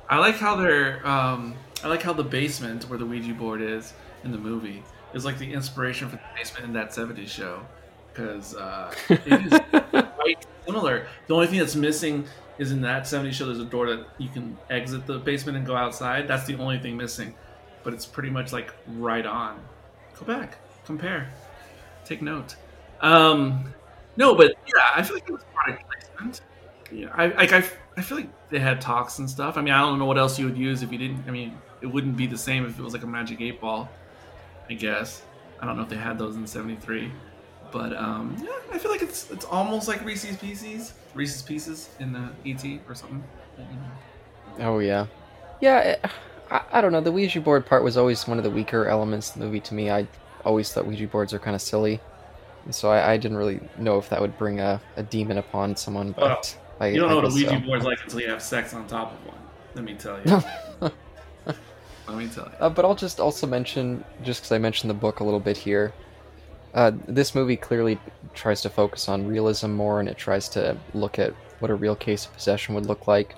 I like how they're. Um, I like how the basement where the Ouija board is in the movie is like the inspiration for the basement in that '70s show because uh, it is quite similar. The only thing that's missing is in that 70 show. There's a door that you can exit the basement and go outside. That's the only thing missing, but it's pretty much like right on. Go back, compare, take note. Um, no, but yeah, I feel like it was product placement. Yeah, I like I, I feel like they had talks and stuff. I mean, I don't know what else you would use if you didn't. I mean, it wouldn't be the same if it was like a magic eight ball. I guess I don't know if they had those in '73, But um, yeah, I feel like it's it's almost like Reese's Pieces, Reese's Pieces in the ET or something. You know. Oh yeah, yeah. It, I, I don't know. The Ouija board part was always one of the weaker elements in the movie to me. I always thought Ouija boards are kind of silly, and so I, I didn't really know if that would bring a, a demon upon someone. But I, You don't I know what a Ouija so. board's like until you have sex on top of one. Let me tell you. Let me tell you. Uh, but I'll just also mention, just because I mentioned the book a little bit here, uh, this movie clearly tries to focus on realism more, and it tries to look at what a real case of possession would look like.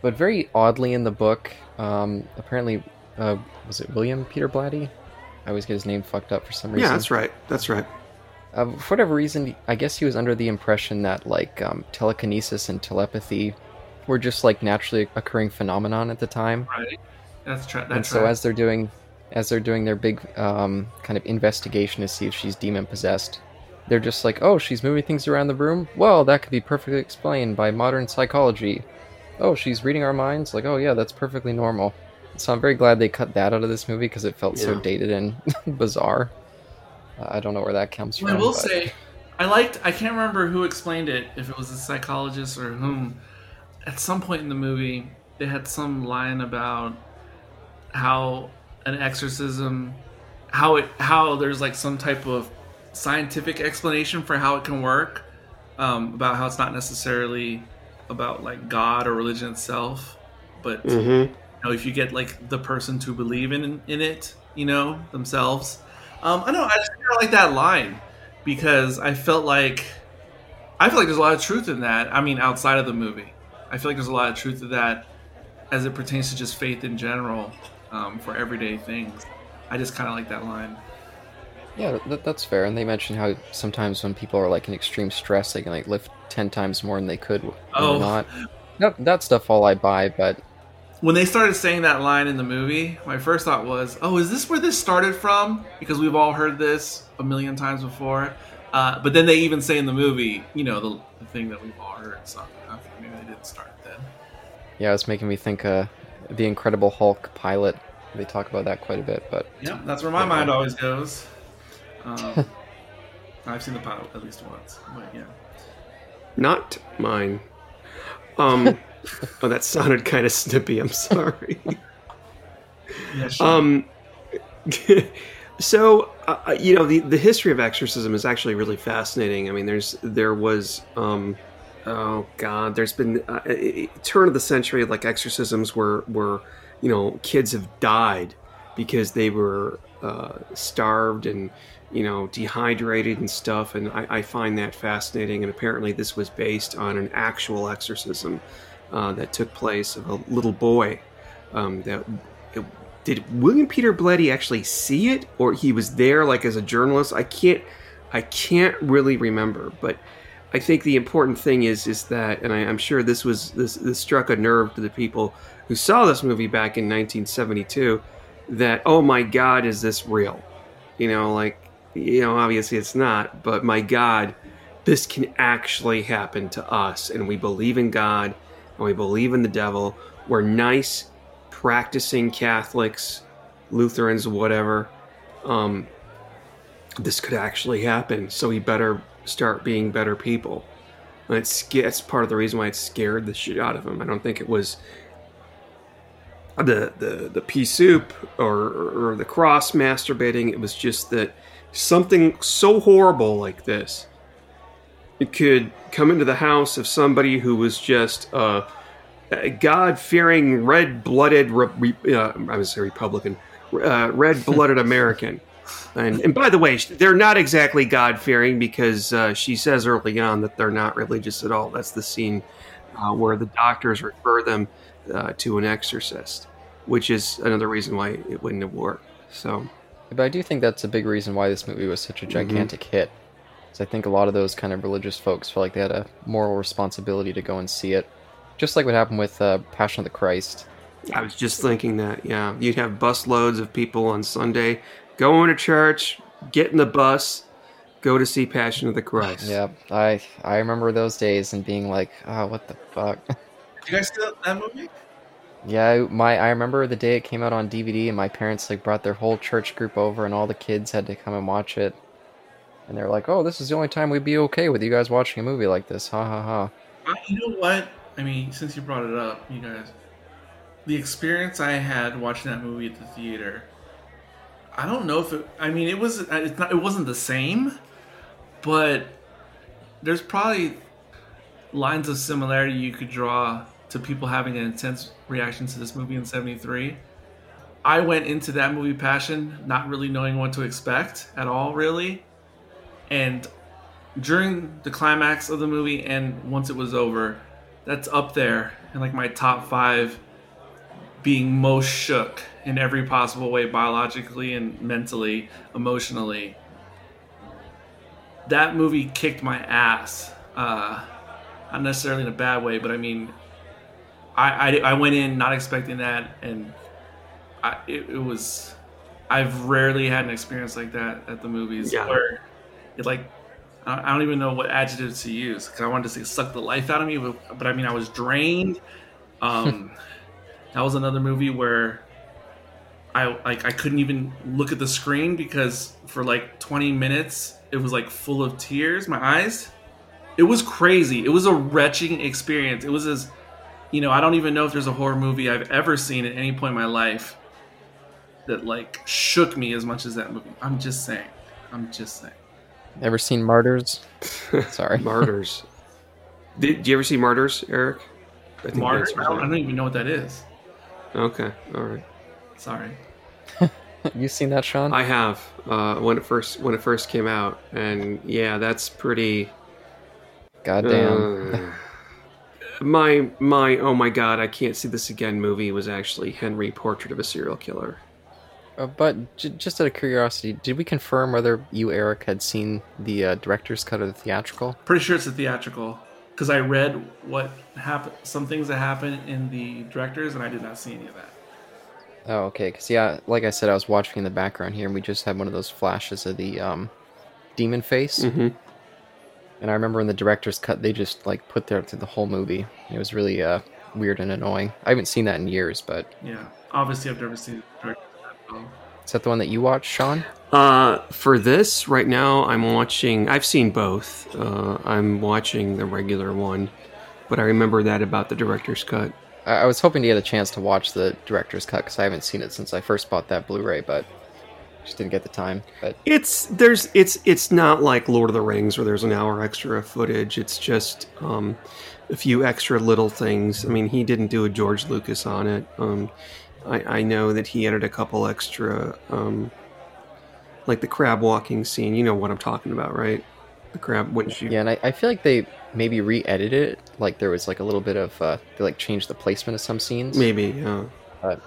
But very oddly in the book, um, apparently, uh, was it William Peter Blatty? I always get his name fucked up for some reason. Yeah, that's right. That's right. Uh, for whatever reason, I guess he was under the impression that like um, telekinesis and telepathy were just like naturally occurring phenomenon at the time. Right. That's tra- and so right. as they're doing as they're doing their big um, kind of investigation to see if she's demon possessed they're just like oh she's moving things around the room well that could be perfectly explained by modern psychology oh she's reading our minds like oh yeah that's perfectly normal so i'm very glad they cut that out of this movie because it felt so dated and bizarre uh, i don't know where that comes from I will but- say, I liked. I can't remember who explained it. If it was a psychologist or whom. At some point in the movie, they had some line about how an exorcism, how it, how there's like some type of scientific explanation for how it can work. Um, about how it's not necessarily about like God or religion itself, but Mm-hmm. you know, if you get like the person to believe in in it, you know, themselves. Um, I know I just kind of like that line because I felt like I feel like there's a lot of truth in that. I mean, outside of the movie, I feel like there's a lot of truth to that as it pertains to just faith in general um, for everyday things. I just kind of like that line. Yeah, that, that's fair. And they mentioned how sometimes when people are like in extreme stress, they can like lift ten times more than they could Oh. not. That, that stuff all I buy, but When they started saying that line in the movie, my first thought was, "Oh, is this where this started from?" Because we've all heard this a million times before. Uh, but then they even say in the movie, you know, the, the thing that we've all heard. So okay, maybe they didn't start then. yeah, it's making me think uh, the Incredible Hulk pilot. They talk about that quite a bit, but Yeah, that's where my mind always goes. Um, I've seen the pilot at least once, but yeah. Not mine. Um. oh, that sounded kind of snippy. I'm sorry. yeah sure. Um, so uh, you know the the history of exorcism is actually really fascinating. I mean, there's there was um, oh god, there's been uh, uh, turn of the century like exorcisms where where you know kids have died because they were uh, starved and you know dehydrated and stuff, and I, I find that fascinating. And apparently, this was based on an actual exorcism uh, that took place of a little boy um, that it, did William Peter Blatty actually see it, or he was there like as a journalist? I can't, I can't really remember. But I think the important thing is is that, and I, I'm sure this was this this struck a nerve to the people who saw this movie back in 1972. That oh my God, is this real? You know, like you know, obviously it's not, but my God, this can actually happen to us, and we believe in God, and we believe in the devil. We're nice practicing Catholics, Lutherans, whatever, um, this could actually happen. So we better start being better people. And it's part of the reason why it scared the shit out of him. I don't think it was the the the pea soup or or the cross masturbating. It was just that something so horrible like this it could come into the house of somebody who was just uh, a God-fearing, red-blooded, re- uh, I was a Republican, uh, red-blooded American. And, and by the way, they're not exactly God-fearing because uh, she says early on that they're not religious at all. That's the scene uh, where the doctors refer them to an exorcist, which is another reason why it wouldn't have worked. So, but I do think that's a big reason why this movie was such a gigantic hit, because I think a lot of those kind of religious folks felt like they had a moral responsibility to go and see it, just like what happened with uh, Passion of the Christ. I was just thinking that, yeah, you'd have bus loads of people on Sunday going to church, get in the bus, go to see Passion of the Christ. Yeah, I I remember those days and being like, oh, what the fuck. Did you guys see that- that movie? Yeah, my I remember the day it came out on DVD, and my parents like brought their whole church group over, and all the kids had to come and watch it. and they're like, "Oh, this is the only time we'd be okay with you guys watching a movie like this." Ha ha ha. You know what? I mean, since you brought it up, you guys, the experience I had watching that movie at the theater, I don't know if it. I mean, it was. It's not. It wasn't the same, but there's probably lines of similarity you could draw to people having an intense reaction to this movie in '73. I went into that movie passion not really knowing what to expect at all, really, and during the climax of the movie and once it was over, that's up there in like my top five being most shook in every possible way, biologically and mentally, emotionally. That movie kicked my ass. Uh, not necessarily in a bad way, but I mean, I, I, I went in not expecting that, and I, it, it was. I've rarely had an experience like that at the movies Yeah. where it like I don't even know what adjectives to use because I wanted to say suck the life out of me, but, but I mean I was drained. Um, that was another movie where I like I couldn't even look at the screen because for like 20 minutes it was like full of tears, my eyes. It was crazy. It was a retching experience. It was as you know, I don't even know if there's a horror movie I've ever seen at any point in my life that like shook me as much as that movie. I'm just saying. I'm just saying. Ever seen Martyrs? Sorry. Martyrs. Did, did you ever see Martyrs, Eric? I think Martyr? that's I don't, I don't even know what that is. Okay, all right. Sorry. you seen that, Sean? I have uh, when it first when it first came out, and yeah, that's pretty. Goddamn. Uh, my my oh my god, I can't see this again. Movie was actually Henry Portrait of a Serial Killer. Uh, but j- just out of curiosity, did we confirm whether you, Eric, had seen the uh, director's cut of the theatrical? Pretty sure it's a theatrical because I read what happened, some things that happened in the directors, and I did not see any of that. Oh, okay. Because yeah, like I said, I was watching in the background here, and we just had one of those flashes of the um, demon face. Mm-hmm. And I remember in the director's cut, they just like put there through the whole movie. It was really uh, weird and annoying. I haven't seen that in years, but Yeah, obviously I've never seen the director's cut. is that the one that you watched, Sean? Uh, for this right now, I'm watching. I've seen both. Uh, I'm watching the regular one, but I remember that about the director's cut. I, I was hoping to get a chance to watch the director's cut because I haven't seen it since I first bought that Blu-ray, but just didn't get the time. But It's there's it's it's not like Lord of the Rings where there's an hour extra footage. It's just um, a few extra little things. I mean, he didn't do a George Lucas on it. Um, I, I know that he added a couple extra, um, like the crab walking scene. You know what I'm talking about, right? The crab when she yeah, and I, I feel like they maybe re-edited it. Like there was like a little bit of uh, they like changed the placement of some scenes. maybe Yeah. But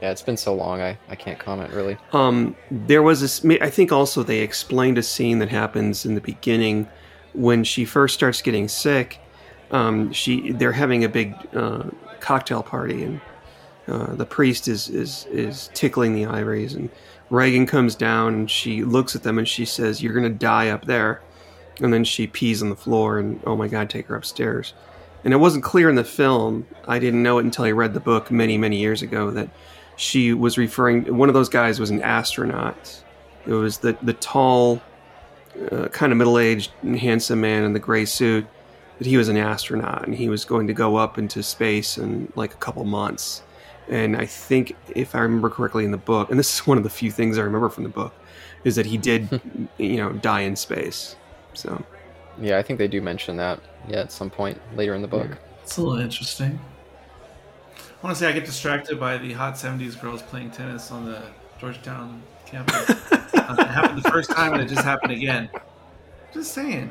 yeah, it's been so long, I, I can't comment really. Um, there was this. I think also they explained a scene that happens in the beginning when she first starts getting sick. Um, she they're having a big uh, cocktail party and uh, the priest is is is tickling the ivories and Regan comes down and she looks at them and she says, "You're gonna die up there," and then she pees on the floor and oh my god, take her upstairs. And it wasn't clear in the film. I didn't know it until I read the book many many years ago that she was referring one of those guys was an astronaut it was the the tall uh, kind of middle-aged and handsome man in the gray suit that he was an astronaut and he was going to go up into space in like a couple months and i think if i remember correctly in the book and this is one of the few things i remember from the book is that he did you know die in space so Yeah, I think they do mention that. Yeah, at some point later in the book. It's a little interesting. I want to say I get distracted by the hot 70s girls playing tennis on the Georgetown campus. uh, it happened the first time and it just happened again. Just saying.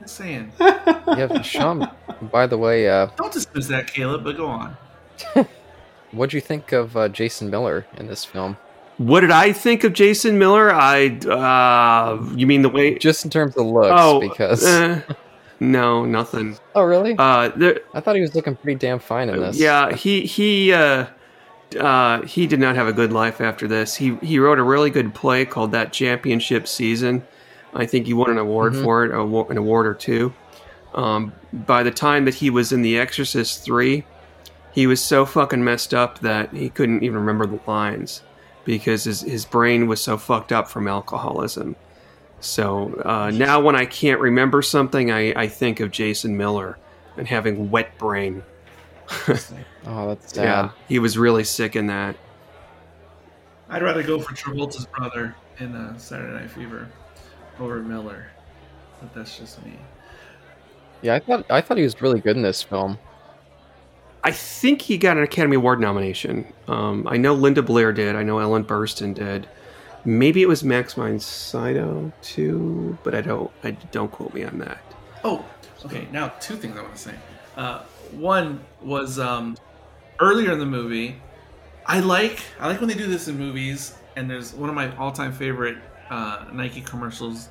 Just saying. Yeah, Sean. By the way, uh, Don't dismiss that, Caleb, but go on. what'd you think of uh, Jason Miller in this film? what did i think of jason miller i uh you mean the way Just in terms of looks, oh because eh, no nothing oh really? uh there I thought he was looking pretty damn fine in this. Yeah, he he uh, uh, he did not have a good life after this. He he wrote a really good play called That Championship Season. I think he won an award for it, a an award or two. Um, by the time that he was in The Exorcist three, he was so fucking messed up that he couldn't even remember the lines because his his brain was so fucked up from alcoholism. So uh, now, when I can't remember something, I, I think of Jason Miller and having wet brain. Oh, that's sad. Yeah, he was really sick in that. I'd rather go for Travolta's brother in uh, Saturday Night Fever over Miller, but that's just me. Yeah, I thought I thought he was really good in this film. I think he got an Academy Award nomination. Um, I know Linda Blair did. I know Ellen Burstyn did. Maybe it was Max von Sydow too, but I don't. I don't quote me on that. Oh, okay. Now, two things I want to say. Uh, one was um, earlier in the movie. I like I like when they do this in movies, and there's one of my all-time favorite uh, Nike commercials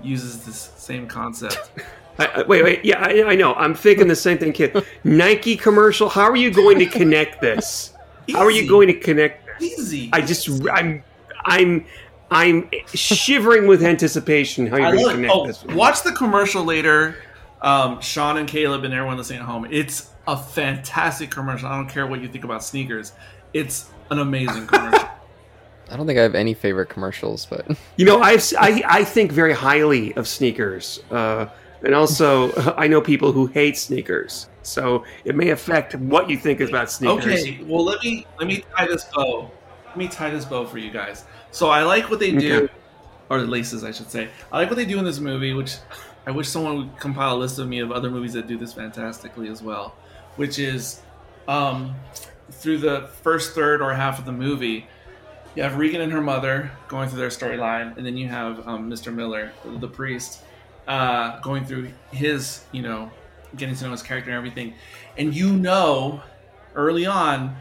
uses this same concept. I, I, wait, wait. Yeah, I, I know. I'm thinking the same thing, kid. Nike commercial. How are you going to connect this? How are you going to connect this? Easy. I just, I'm, I'm, I'm shivering with anticipation. How you're going to connect Oh, this? watch the commercial later. Um, Sean and Caleb and everyone listening at home. It's a fantastic commercial. I don't care what you think about sneakers. It's an amazing commercial. I don't think I have any favorite commercials, but You know, I've, I, I think very highly of sneakers, uh, and also I know people who hate sneakers. So it may affect what you think about sneakers. Okay, well let me let me tie this bow. Let me tie this bow for you guys. So I like what they do, Okay. or the laces, I should say. I like what they do in this movie, which I wish someone would compile a list of me of other movies that do this fantastically as well. Which is, um, through the first third or half of the movie, you have Regan and her mother going through their storyline, and then you have um, Mr. Miller, the priest, uh, going through his, you know, getting to know his character and everything. And you know, early on,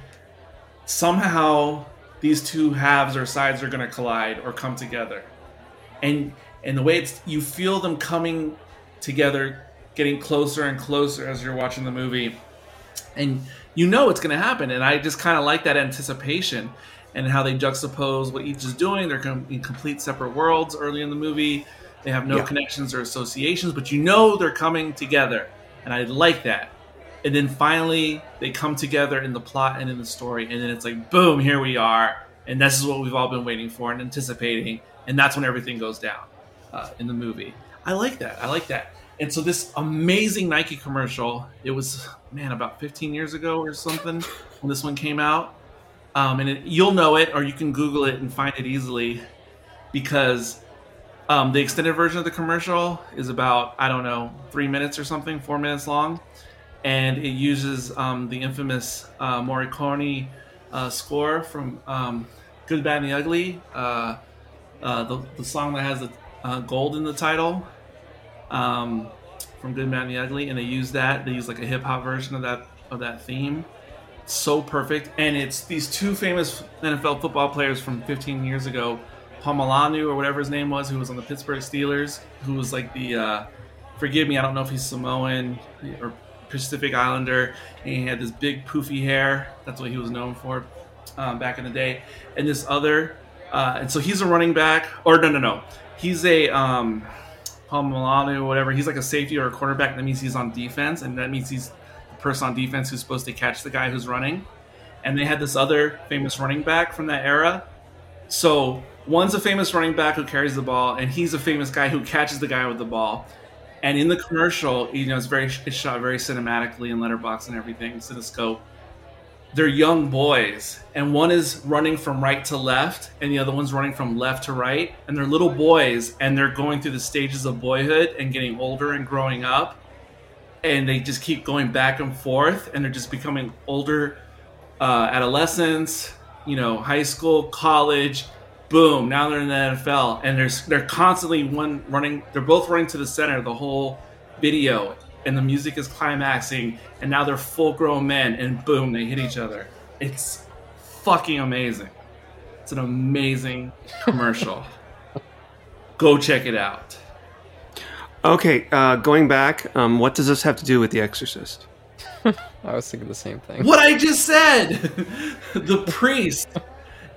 somehow these two halves or sides are going to collide or come together. And and the way it's you feel them coming together, getting closer and closer as you're watching the movie and you know it's going to happen. And I just kind of like that anticipation and how they juxtapose what each is doing. They're com- in complete separate worlds early in the movie. They have no Yeah. connections or associations, but you know they're coming together, and I like that. And then finally, they come together in the plot and in the story, and then it's like, boom, here we are, and this is what we've all been waiting for and anticipating, and that's when everything goes down uh, in the movie. I like that. I like that. And so this amazing Nike commercial, it was man about 15 years ago or something when this one came out. Um, and it, you'll know it, or you can Google it and find it easily, because um, the extended version of the commercial is about I don't know three minutes or something, four minutes long, and it uses um, the infamous uh, Morricone uh, score from um, Good, Bad, and the Ugly, uh, uh, the, the song that has the uh, gold in the title um, from Good, Bad, and the Ugly, and they use that. They use like a hip hop version of that of that theme. So perfect, and it's these two famous NFL football players from 15 years ago, Pomalanu or whatever his name was, who was on the Pittsburgh Steelers, who was like the uh, forgive me, I don't know if he's Samoan or Pacific Islander, and he had this big poofy hair. That's what he was known for um, back in the day. And this other, uh, and so he's a running back, or no, no, no, he's a um, Paul Milano or whatever. He's like a safety or a quarterback. That means he's on defense, and that means he's the person on defense who's supposed to catch the guy who's running. And they had this other famous running back from that era. So one's a famous running back who carries the ball, and he's a famous guy who catches the guy with the ball. And in the commercial, you know, it's very it's shot very cinematically in letterbox and everything, cinescope. They're young boys, and one is running from right to left, and the other one's running from left to right. And they're little boys, and they're going through the stages of boyhood and getting older and growing up. And they just keep going back and forth, and they're just becoming older uh, adolescents, you know, high school, college, boom, now they're in the NFL, and there's they're constantly one running. They're both running to the center the whole video, and the music is climaxing, and now they're full grown men, and boom, they hit each other. It's fucking amazing. It's an amazing commercial. Go check it out. Okay, uh, going back, um, what does this have to do with The Exorcist? I was thinking the same thing. What I just said. the priest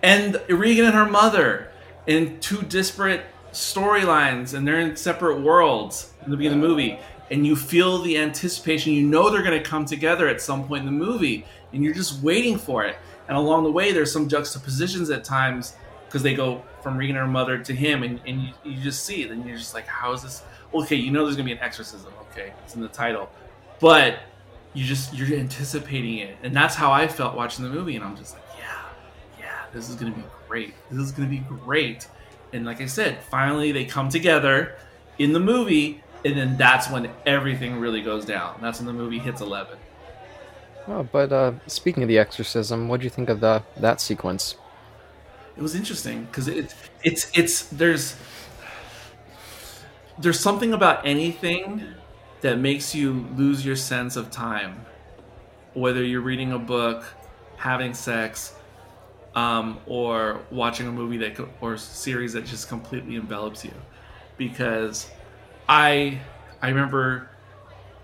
and Regan and her mother in two disparate storylines, and they're in separate worlds in the beginning of the movie. And you feel the anticipation. You know they're going to come together at some point in the movie, and you're just waiting for it. And along the way, there's some juxtapositions at times because they go from Regan and her mother to him, and, and you, you just see it, and you're just like, how is this? Okay, you know there's gonna be an exorcism. Okay, it's in the title, but you just you're anticipating it, and that's how I felt watching the movie, and I'm just like, yeah, yeah, this is gonna be great. This is gonna be great. And like I said, finally they come together in the movie, and then that's when everything really goes down. That's when the movie hits eleven. Oh, but uh, speaking of the exorcism, what do you think of the that sequence? It was interesting because it's it's it's there's there's something about anything that makes you lose your sense of time, whether you're reading a book, having sex, um, or watching a movie that or series that just completely envelops you. Because I I remember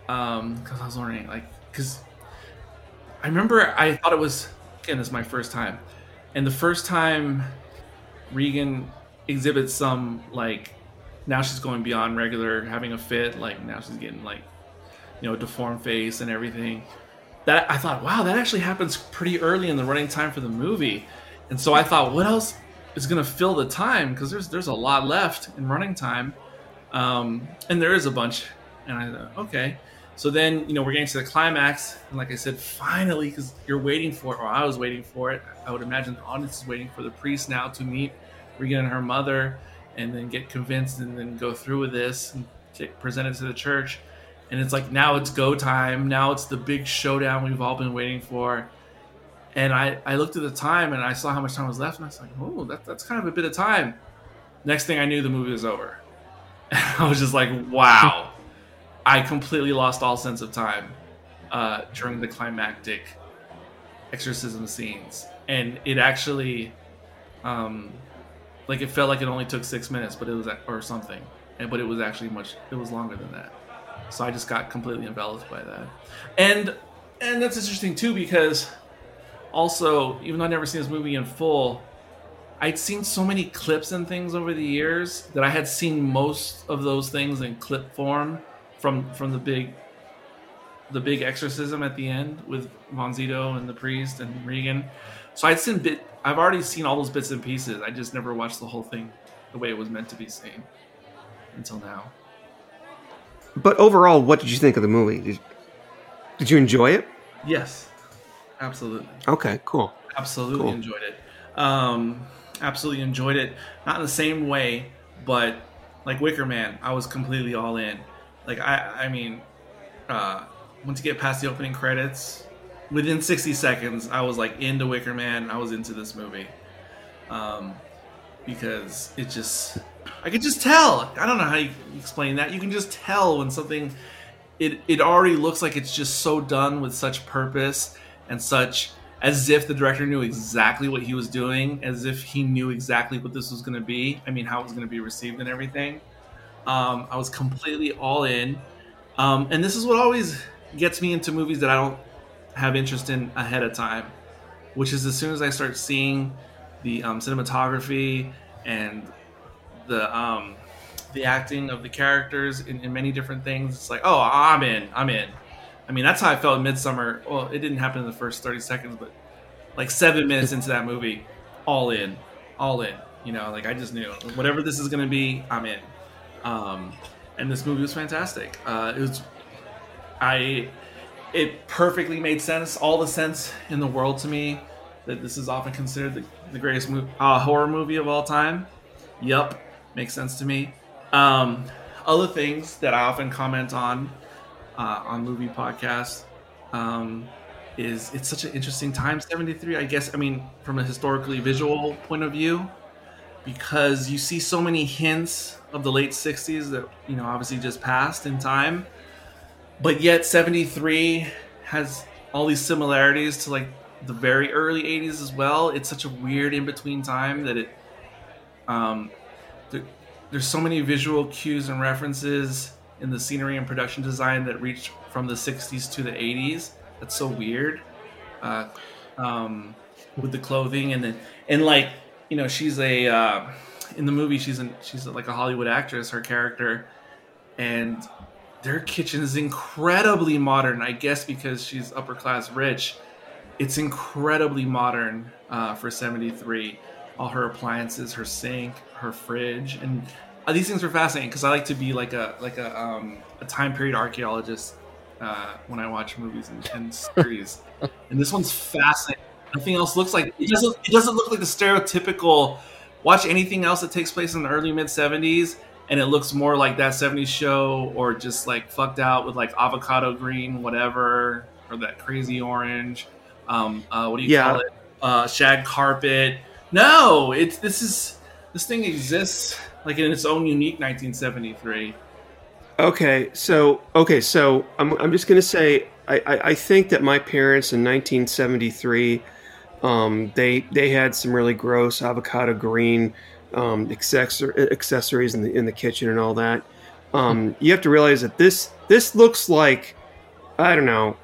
um because I was learning like because I remember I thought it was again this is my first time, and the first time Regan exhibits some like now she's going beyond regular having a fit like now she's getting like you know deformed face and everything that i thought wow that actually happens pretty early in the running time for the movie. And so i thought what else is going to fill the time? Because there's there's a lot left in running time. Um, and there is a bunch. And i thought okay. So then you know we're getting to the climax. And like i said finally because you're waiting for it or i was waiting for it. I would imagine the audience is waiting for the priest now to meet regan and her mother and then get convinced and then go through with this and get presented to the church. And it's like now it's go time. Now it's the big showdown we've all been waiting for. And I, I looked at the time and I saw how much time was left and I was like, oh, that, that's kind of a bit of time. Next thing I knew, the movie was over. And I was just like, wow. I completely lost all sense of time uh, during the climactic exorcism scenes. And it actually, um, like it felt like it only took six minutes, but it was or something, and but it was actually much. It was longer than that. So I just got completely enveloped by that, and and that's interesting too because also even though I've never seen this movie in full, I'd seen so many clips and things over the years that I had seen most of those things in clip form from from the big the big exorcism at the end with von Sydow and the priest and Regan. So I'd seen bit I've already seen all those bits and pieces. I just never watched the whole thing the way it was meant to be seen until now. But overall, what did you think of the movie? Did, did you enjoy it? Yes, absolutely. Okay, cool. Absolutely Cool. enjoyed it. Um, absolutely enjoyed it. Not in the same way, but like Wicker Man, I was completely all in. Like I, I mean, uh, once you get past the opening credits, within 60 seconds, I was like into Wicker Man. I was into this movie. Um, because it just, I could just tell. I don't know how you explain that. You can just tell when something, it, it already looks like it's just so done with such purpose and such, as if the director knew exactly what he was doing, as if he knew exactly what this was going to be. I mean, how it was going to be received and everything. Um, I was completely all in. Um, and this is what always gets me into movies that I don't have interest in ahead of time, which is as soon as I start seeing the um, cinematography and the um, the acting of the characters in, in many different things, it's like, oh, I'm in, I'm in. I mean, that's how I felt in Midsommar. Well, it didn't happen in the first 30 seconds, but like seven minutes into that movie, all in, all in. You know, like I just knew whatever this is going to be, I'm in. Um, and this movie was fantastic. Uh, it was, I, it perfectly made sense, all the sense in the world to me. That this is often considered the, the greatest mo- uh, horror movie of all time. Yup, makes sense to me. Um, other things that I often comment on uh, on movie podcasts um, is it's such an interesting time. Seventy three, I guess. I mean, from a historically visual point of view, because you see so many hints of the late '60s that you know obviously just passed in time, but yet '73 has all these similarities to like the very early '80s as well. It's such a weird in between time that it. Um, there, there's so many visual cues and references in the scenery and production design that reach from the 60s to the 80s. That's so weird. Uh, um, with the clothing and then and like you know she's a uh, in the movie she's an, she's like a Hollywood actress her character and their kitchen is incredibly modern I guess because she's upper class rich it's incredibly modern uh, for 73 all her appliances, her sink, her fridge, and uh, these things are fascinating because I like to be like a like a um, a time period archaeologist uh, when I watch movies and, and series. and this one's fascinating. Nothing else looks like it doesn't. It doesn't look like the stereotypical. Watch anything else that takes place in the early mid '70s, and it looks more like that '70s show, or just like fucked out with like avocado green, whatever, or that crazy orange. Um, uh, what do you Yeah. call it? Uh, shag carpet. No, it's this is this thing exists like in its own unique 1973. Okay, so okay, so I'm I'm just gonna say I, I, I think that my parents in 1973, um, they they had some really gross avocado green um, accessor- accessories in the in the kitchen and all that. Um, you have to realize that this this looks like I don't know.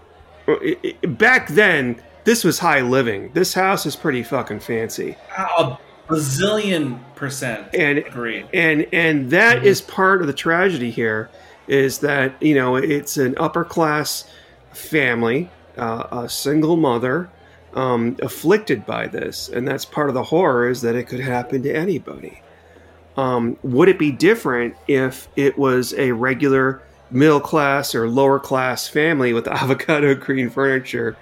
it- it- back then, this was high living. This house is pretty fucking fancy, A bazillion percent and agree. and and that is part of the tragedy here is that you know it's an upper class family uh, a single mother um, afflicted by this and that's part of the horror is that it could happen to anybody um, would it be different if it was a regular middle class or lower class family with avocado green furniture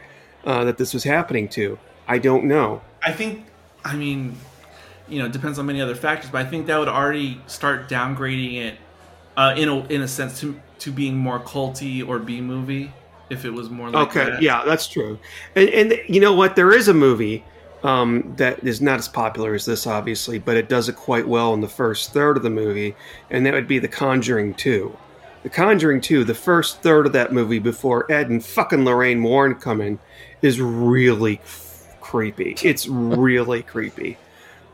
uh, that this was happening to i don't know I think, I mean, you know, it depends on many other factors, but I think that would already start downgrading it uh, in a in a sense to to being more culty or B movie if it was more like okay, that. yeah, that's true. And, and you know what? There is a movie um, that is not as popular as this, obviously, but it does it quite well in the first third of the movie, and that would be The Conjuring 2. The Conjuring 2, the first third of that movie before Ed and fucking Lorraine Warren come in, is really f- creepy. It's really creepy.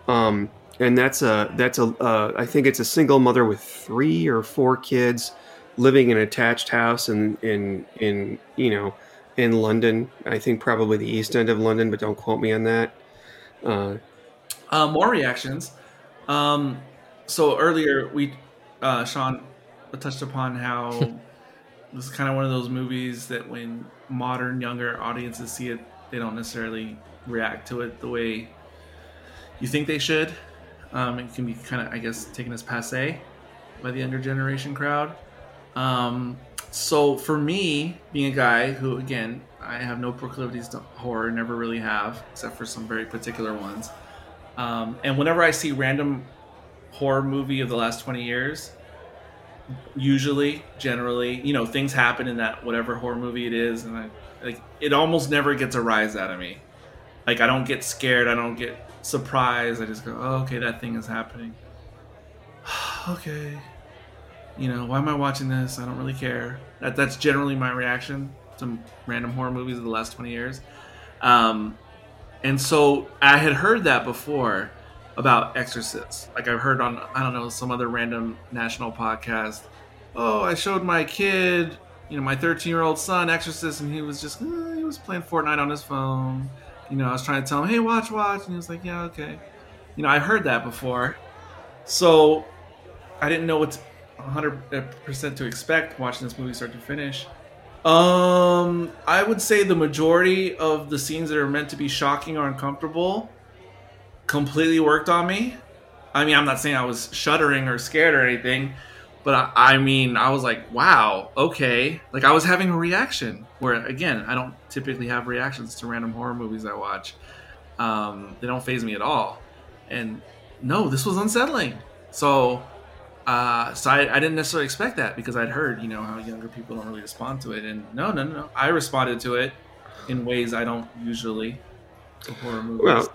Um, and that's a that's a uh, I think it's a single mother with three or four kids living in an attached house in in in you know in London. I think probably the east end of London, but don't quote me on that. Uh, Uh, more reactions. Um, so earlier we, uh, Sean touched upon how this is kind of one of those movies that when modern younger audiences see it, they don't necessarily react to it the way you think they should. Um, it can be kind of, I guess, taken as passe by the younger generation crowd. Um, so for me, being a guy who, again, I have no proclivities to horror, never really have, except for some very particular ones. Um, and whenever I see random horror movie of the last 20 years, usually, generally, you know, things happen in that whatever horror movie it is, and I, like it almost never gets a rise out of me. Like I don't get scared, I don't get surprised. I just go, oh, okay, that thing is happening. okay, you know, why am I watching this? I don't really care. That that's generally my reaction to random horror movies of the last 20 years. Um, and so I had heard that before about Exorcists. Like I've heard on I don't know some other random national podcast. Oh, I showed my kid, you know, my 13 year old son Exorcist, and he was just eh, he was playing Fortnite on his phone. You know, I was trying to tell him, hey, watch, watch, and he was like, yeah, okay. You know, I heard that before, so I didn't know what 100 percent to expect watching this movie start to finish. Um, I would say the majority of the scenes that are meant to be shocking or uncomfortable completely worked on me. I mean, I'm not saying I was shuddering or scared or anything, but I, I mean, I was like, wow, okay. Like, I was having a reaction where, again, I don't typically have reactions to random horror movies I watch. Um, they don't phase me at all. And no, this was unsettling. So, uh, so I, I didn't necessarily expect that because I'd heard, you know, how younger people don't really respond to it. And no, no, no, no. I responded to it in ways I don't usually to horror movies. well,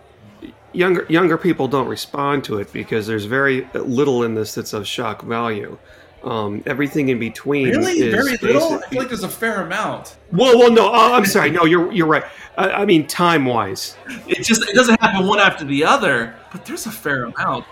younger younger people don't respond to it because there's very little in this that's of shock value. Um, everything in between really? is Very little? I basic- feel like there's a fair amount. well, well, no, oh, I'm sorry. No, you're you're right. I, I mean, time wise, It just it doesn't happen one after the other, but there's a fair amount.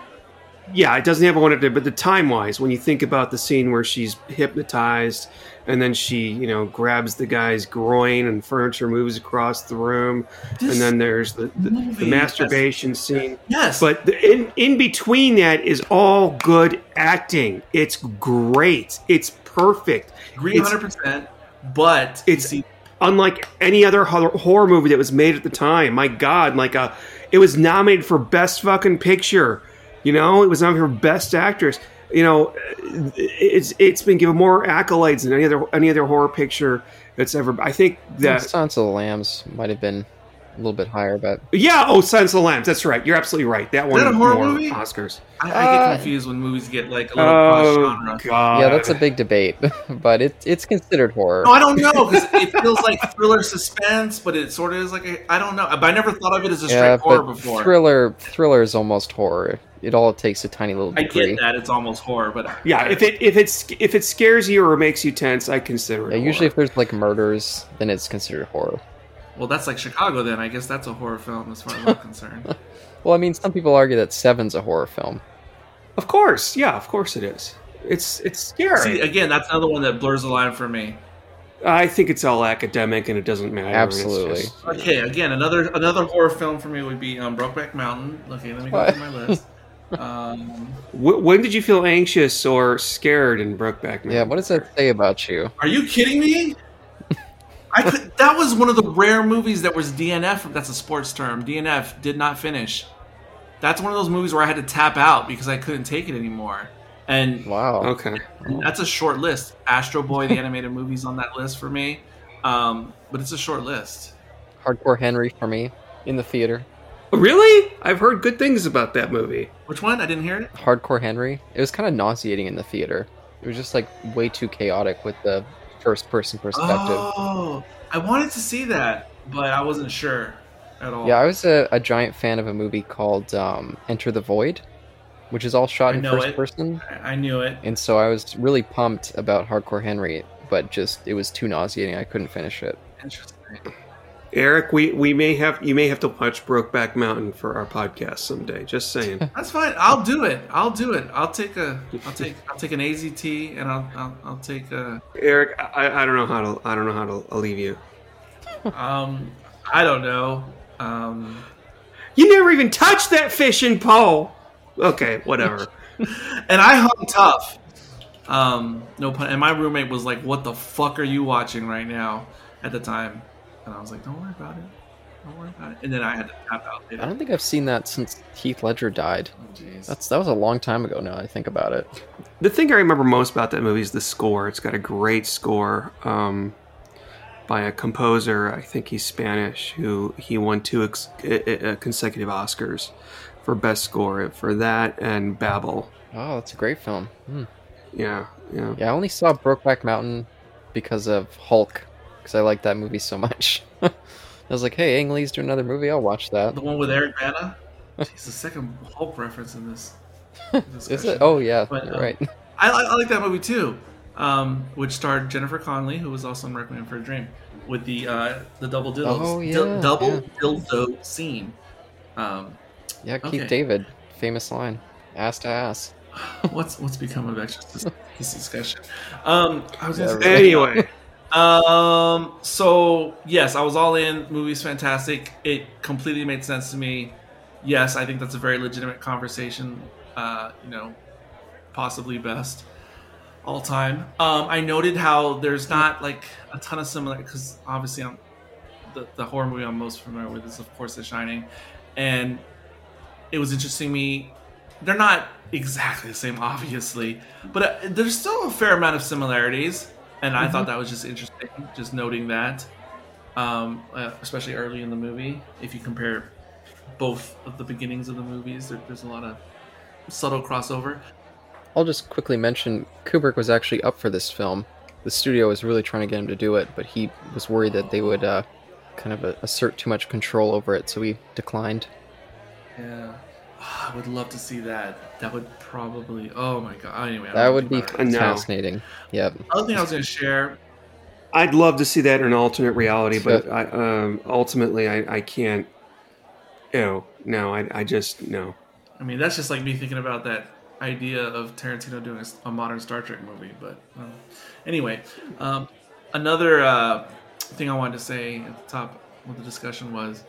Yeah, it doesn't have one it, but the time wise, when you think about the scene where she's hypnotized and then she, you know, grabs the guy's groin and furniture moves across the room, This and then there's the, the, the masturbation scene. Yes. But the, in in between that is all good acting. It's great. It's perfect. agree it's- 100%. But it's- see, unlike any other horror movie that was made at the time. My God, like a, it was nominated for best fucking picture. You know, it was nominated for best actress. You know, it's it's been given more accolades than any other any other horror picture that's ever. I think that Silence of the Lambs might have been a little bit higher, but yeah. Oh, Silence of the Lambs. That's right. You're absolutely right. That one that a horror more movie? Oscars. I, I get Uh, confused when movies get like a little Oh genre. God. yeah, that's a big debate. but it, it's considered horror. No, I don't know because it feels like thriller suspense, but it sort of is like a, I don't know. But I never thought of it as a straight yeah, horror before. thriller thriller is almost horror. It all takes a tiny little bit. I get that it's almost horror, but Yeah, if it if it's if it scares you or makes you tense, I consider it. Yeah, usually if there's like murders, then it's considered horror. well, that's like Chicago. Then I guess that's a horror film as far as I'm concerned. Well, I mean, some people argue that Seven's a horror film. of course, yeah, of course it is. It's it's scary. See, again, that's another one that blurs the line for me. I think it's all academic and it doesn't matter. Absolutely. just- Okay, again, another another horror film for me would be um, Brokeback Mountain. Okay, let me go What? through my list. Um, when did you feel anxious or scared in Brokeback Mountain? Yeah, what does that say about you? are you kidding me? I could, that was one of the rare movies that was DNF. That's a sports term. DNF did not finish. That's one of those movies where I had to tap out because I couldn't take it anymore. And Wow. Okay. that's a short list. Astro Boy, the animated movie's on that list for me, um, but it's a short list. Hardcore Henry for me in the theater. Really? I've heard good things about that movie. Which one? I didn't hear it. Hardcore Henry. It was kind of nauseating in the theater. It was just like way too chaotic with the first person perspective. Oh, I wanted to see that, but I wasn't sure at all. Yeah, I was a, a giant fan of a movie called um, Enter the Void, which is all shot I in first it. person. I, I knew it. And so I was really pumped about Hardcore Henry, but just it was too nauseating. I couldn't finish it. Interesting. Eric, we, we may have you may have to watch Brokeback Mountain for our podcast someday. Just saying. That's fine. I'll do it. I'll do it. I'll take a. I'll take. I'll take an AZT, and I'll. I'll, I'll take a. Eric, I, I don't know how to I don't know how to I'll leave you. Um, I don't know. Um, You never even touched that fishing pole. Okay, whatever. and I hung tough. Um, no pun. And my roommate was like, "What the fuck are you watching right now?" At the time, and I was like, "Don't worry about it. Don't worry about it." And then I had to tap out I don't think I've seen that since Heath Ledger died. Oh, jeez. That's that was a long time ago now. I think about it. the thing I remember most about that movie is the score. It's got a great score um, by a composer. I think he's Spanish. Who he won two ex- uh, uh, consecutive Oscars for best score for that and Babel. Oh, that's a great film. Hmm. Yeah, yeah. Yeah, I only saw Brokeback Mountain because of Hulk, because I like that movie so much. I was like, hey, Ang Lee's doing another movie. I'll watch that. the one with Eric Bana. He's the second Hulk reference in this. Is it? Oh yeah, But, um, right. I, I, like that movie too, um, which starred Jennifer Connelly, who was also in Requiem for a Dream, with the uh, the double dildo, Oh, yeah, double yeah. dildo scene. Um, Yeah, Keith okay. David, famous line, ass to ass. what's what's become of extra this, discussion? Um, I was gonna Yeah, say, Anyway, um, so yes, I was all in. Movie's fantastic. It completely made sense to me. Yes, I think that's a very legitimate conversation. Uh, you know, possibly best all time. Um, I noted how there's not like a ton of similar because obviously I'm the, the horror movie I'm most familiar with is of course The Shining, and it was interesting me. They're not exactly the same, obviously, but uh, there's still a fair amount of similarities, and I thought that was just interesting, just noting that, um, uh, especially early in the movie. If you compare both of the beginnings of the movies, there, there's a lot of subtle crossover. I'll just quickly mention Kubrick was actually up for this film. The studio was really trying to get him to do it, but he was worried that they would uh, kind of uh, assert too much control over it, so he declined. Yeah. Ah, I would love to see that. That would probably. Oh my god. Anyway, That would be anything. No. fascinating. Yep. Other thing I was going to share. I'd love to see that in an alternate reality, but I, um, ultimately, I, I can't. Ew, no, I, I just no. I mean, that's just like me thinking about that idea of Tarantino doing a modern Star Trek movie. But um, anyway, um, another uh, thing I wanted to say at the top of the discussion was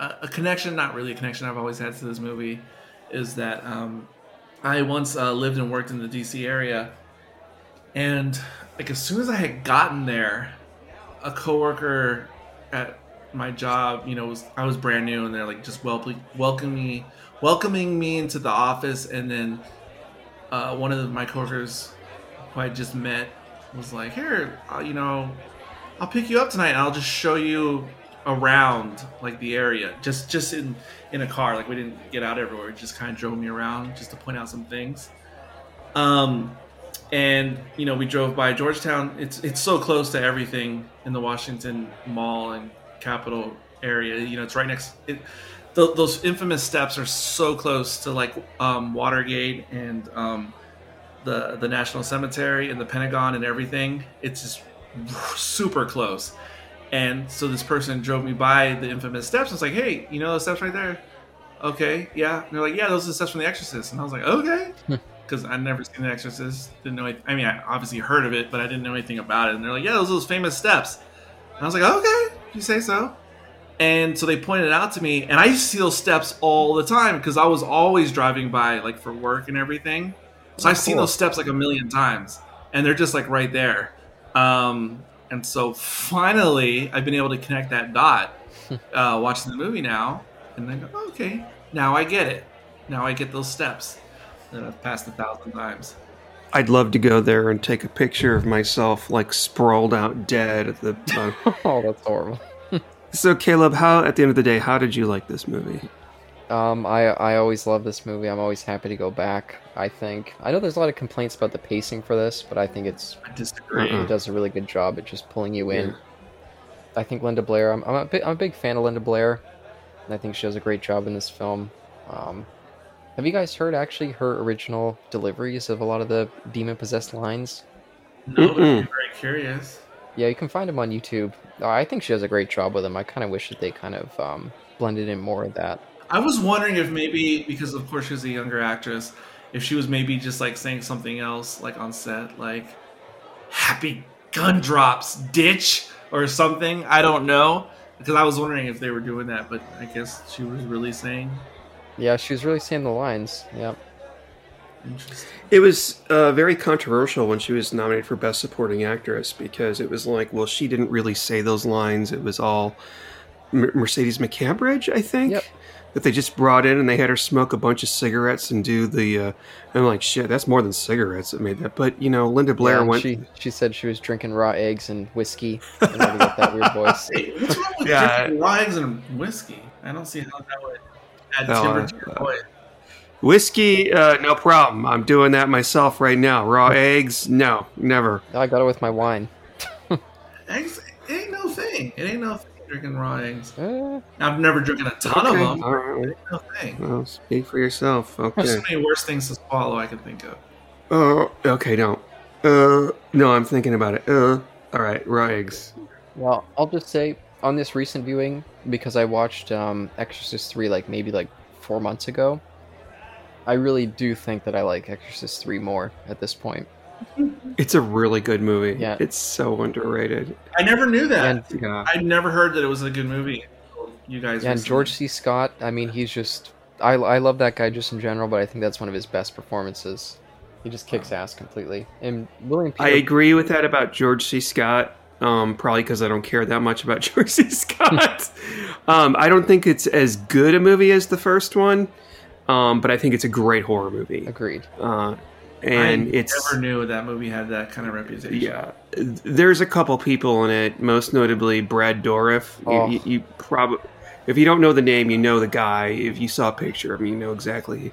a, connection, not really a connection I've always had to this movie, is that um, I once uh, lived and worked in the DC area, and like as soon as I had gotten there, a coworker at my job, you know, was I was brand new, and they're like just wel- welcoming me, welcoming me into the office, and then uh, one of my coworkers who I just met was like, "Here, uh, you know, I'll pick you up tonight, and I'll just show you around like the area, just just in in a car. Like we didn't get out everywhere; it just kind of drove me around just to point out some things." Um, and you know, we drove by Georgetown. It's it's so close to everything in the Washington Mall and Capitol area. You know, it's right next. It, th- those infamous steps are so close to like um, Watergate and um, the the National Cemetery and the Pentagon and everything. It's just super close. And so this person drove me by the infamous steps. I was like, "Hey, you know those steps right there? Okay, yeah." And they're like, "Yeah, those are the steps from The Exorcist." And I was like, "Okay," because I'd never seen The Exorcist. Didn't know. Anything. I mean, I obviously heard of it, but I didn't know anything about it. And they're like, "Yeah, those are those famous steps." And I was like, "Okay, you say so." And so they pointed it out to me, and I used to see those steps all the time because I was always driving by, like for work and everything. So I've seen those steps like a million times, and they're just like right there. Um, and so finally, I've been able to connect that dot uh, watching the movie now, and then go, okay, now I get it. Now I get those steps that I've passed a thousand times. I'd love to go there and take a picture of myself like sprawled out dead at the. Uh, oh, that's horrible. so Caleb, how at the end of the day, how did you like this movie? Um, I I always love this movie. I'm always happy to go back. I think I know there's a lot of complaints about the pacing for this, but I think it's I disagree. Uh-uh. it does a really good job at just pulling you in. Yeah. I think Linda Blair. I'm I'm a, big, I'm a big fan of Linda Blair, and I think she does a great job in this film. Um, have you guys heard actually her original deliveries of a lot of the demon possessed lines? No, but I'm very curious. Yeah, you can find them on YouTube. Uh, I think she does a great job with them. I kind of wish that they kind of um, blended in more of that. I was wondering if maybe because of course she's a younger actress, if she was maybe just like saying something else like on set, like "Happy gun drops, ditch" or something. I don't know because I was wondering if they were doing that, but I guess she was really saying. Yeah, she was really saying the lines. Yeah. It was uh, very controversial when she was nominated for Best Supporting Actress because it was like, well, she didn't really say those lines. It was all M- Mercedes McCambridge, I think, Yep. That they just brought in and they had her smoke a bunch of cigarettes and do the. Uh, I'm like, shit, that's more than cigarettes that made that. But you know, Linda Blair Yeah, went. She she said she was drinking raw eggs and whiskey in order to get that weird voice. Hey, what's wrong with Yeah. drinking raw eggs and whiskey? I don't see how that would add No, timbre uh, to your uh, voice. Whiskey, uh, no problem. I'm doing that myself right now. Raw eggs, no, never. I got it with my wine. Eggs, it ain't no thing. It ain't no thing drinking raw eggs. Eh, I've never drinking a ton of them. all right. No thing. Well, speak for yourself. Okay. There's Okay. so many worse things to swallow I can think of. Oh, okay, don't. Uh, no, I'm thinking about it. Uh, all right, raw eggs. well, I'll just say on this recent viewing because I watched um, Exorcist three like maybe like four months ago. I really do think that I like Exorcist three more at this point. It's a really good movie. Yeah. It's so underrated. I never knew that. And Yeah. I never heard that it was a good movie. You guys, yeah, and recently. George C. Scott. I mean, he's just I I love that guy just in general, but I think that's one of his best performances. He just kicks ass completely. And William Peter. I agree with that about George C. Scott. Um, probably because I don't care that much about George C. Scott. um, I don't think it's as good a movie as the first one, um, but I think it's a great horror movie. Agreed. Uh, and I it's never knew that movie had that kind of reputation. Yeah, there's a couple people in it, most notably Brad Dourif. Oh. You, you, you probably, if you don't know the name, you know the guy. If you saw a picture of him, you know exactly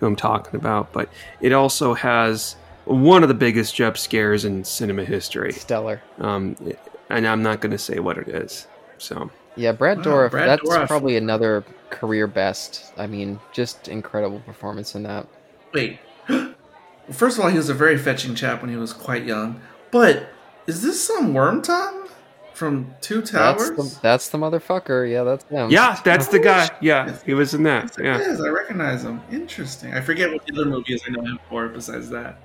who I'm talking about. But it also has one of the biggest jump scares in cinema history. Stellar. Um, and I'm not going to say what it is. So Yeah, Brad Wow, Dourif. Brad that's Dourif. probably another career best. I mean, just incredible performance in that. Wait. First of all, he was a very fetching chap when he was quite young. But is this some Wormtongue from Two That's Towers? the, that's the motherfucker. Yeah, that's him. yeah, that's the guy. Yeah, he was in that. Yes, Yeah. is. I recognize him. Interesting. I forget what the other movies I know him for besides that.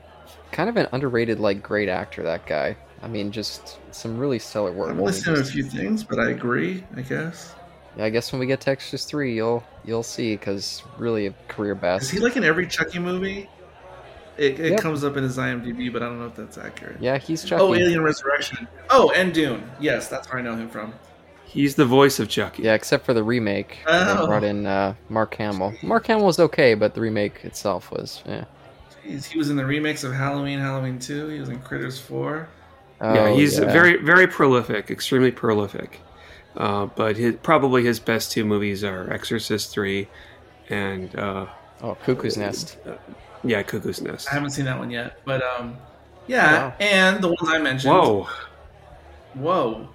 kind of an underrated, like, great actor. That guy. I mean, just some really stellar work. I've I listened to a few things, but I agree. I guess. Yeah, I guess when we get to Exorcist three, you'll you'll see because really a career best. Is he like in every Chucky movie? It, it Yep. comes up in his IMDb, but I don't know if that's accurate. Yeah, he's Chucky. Oh, Alien Resurrection. Oh, and Dune. Yes, that's where I know him from. He's the voice of Chucky. Yeah, except for the remake. where They Oh. brought in uh, Mark Hamill. Mark Hamill was okay, but the remake itself was, yeah. Jeez, he was in the remakes of Halloween, Halloween 2. He was in Critters 4. yeah, Oh, he's yeah. very very prolific, extremely prolific. Uh, but his, probably his best two movies are Exorcist three, and uh, Oh, Cuckoo's Nest. Yeah, Cuckoo's Nest. I haven't seen that one yet, but um, yeah, Wow. and the ones I mentioned. Whoa, whoa!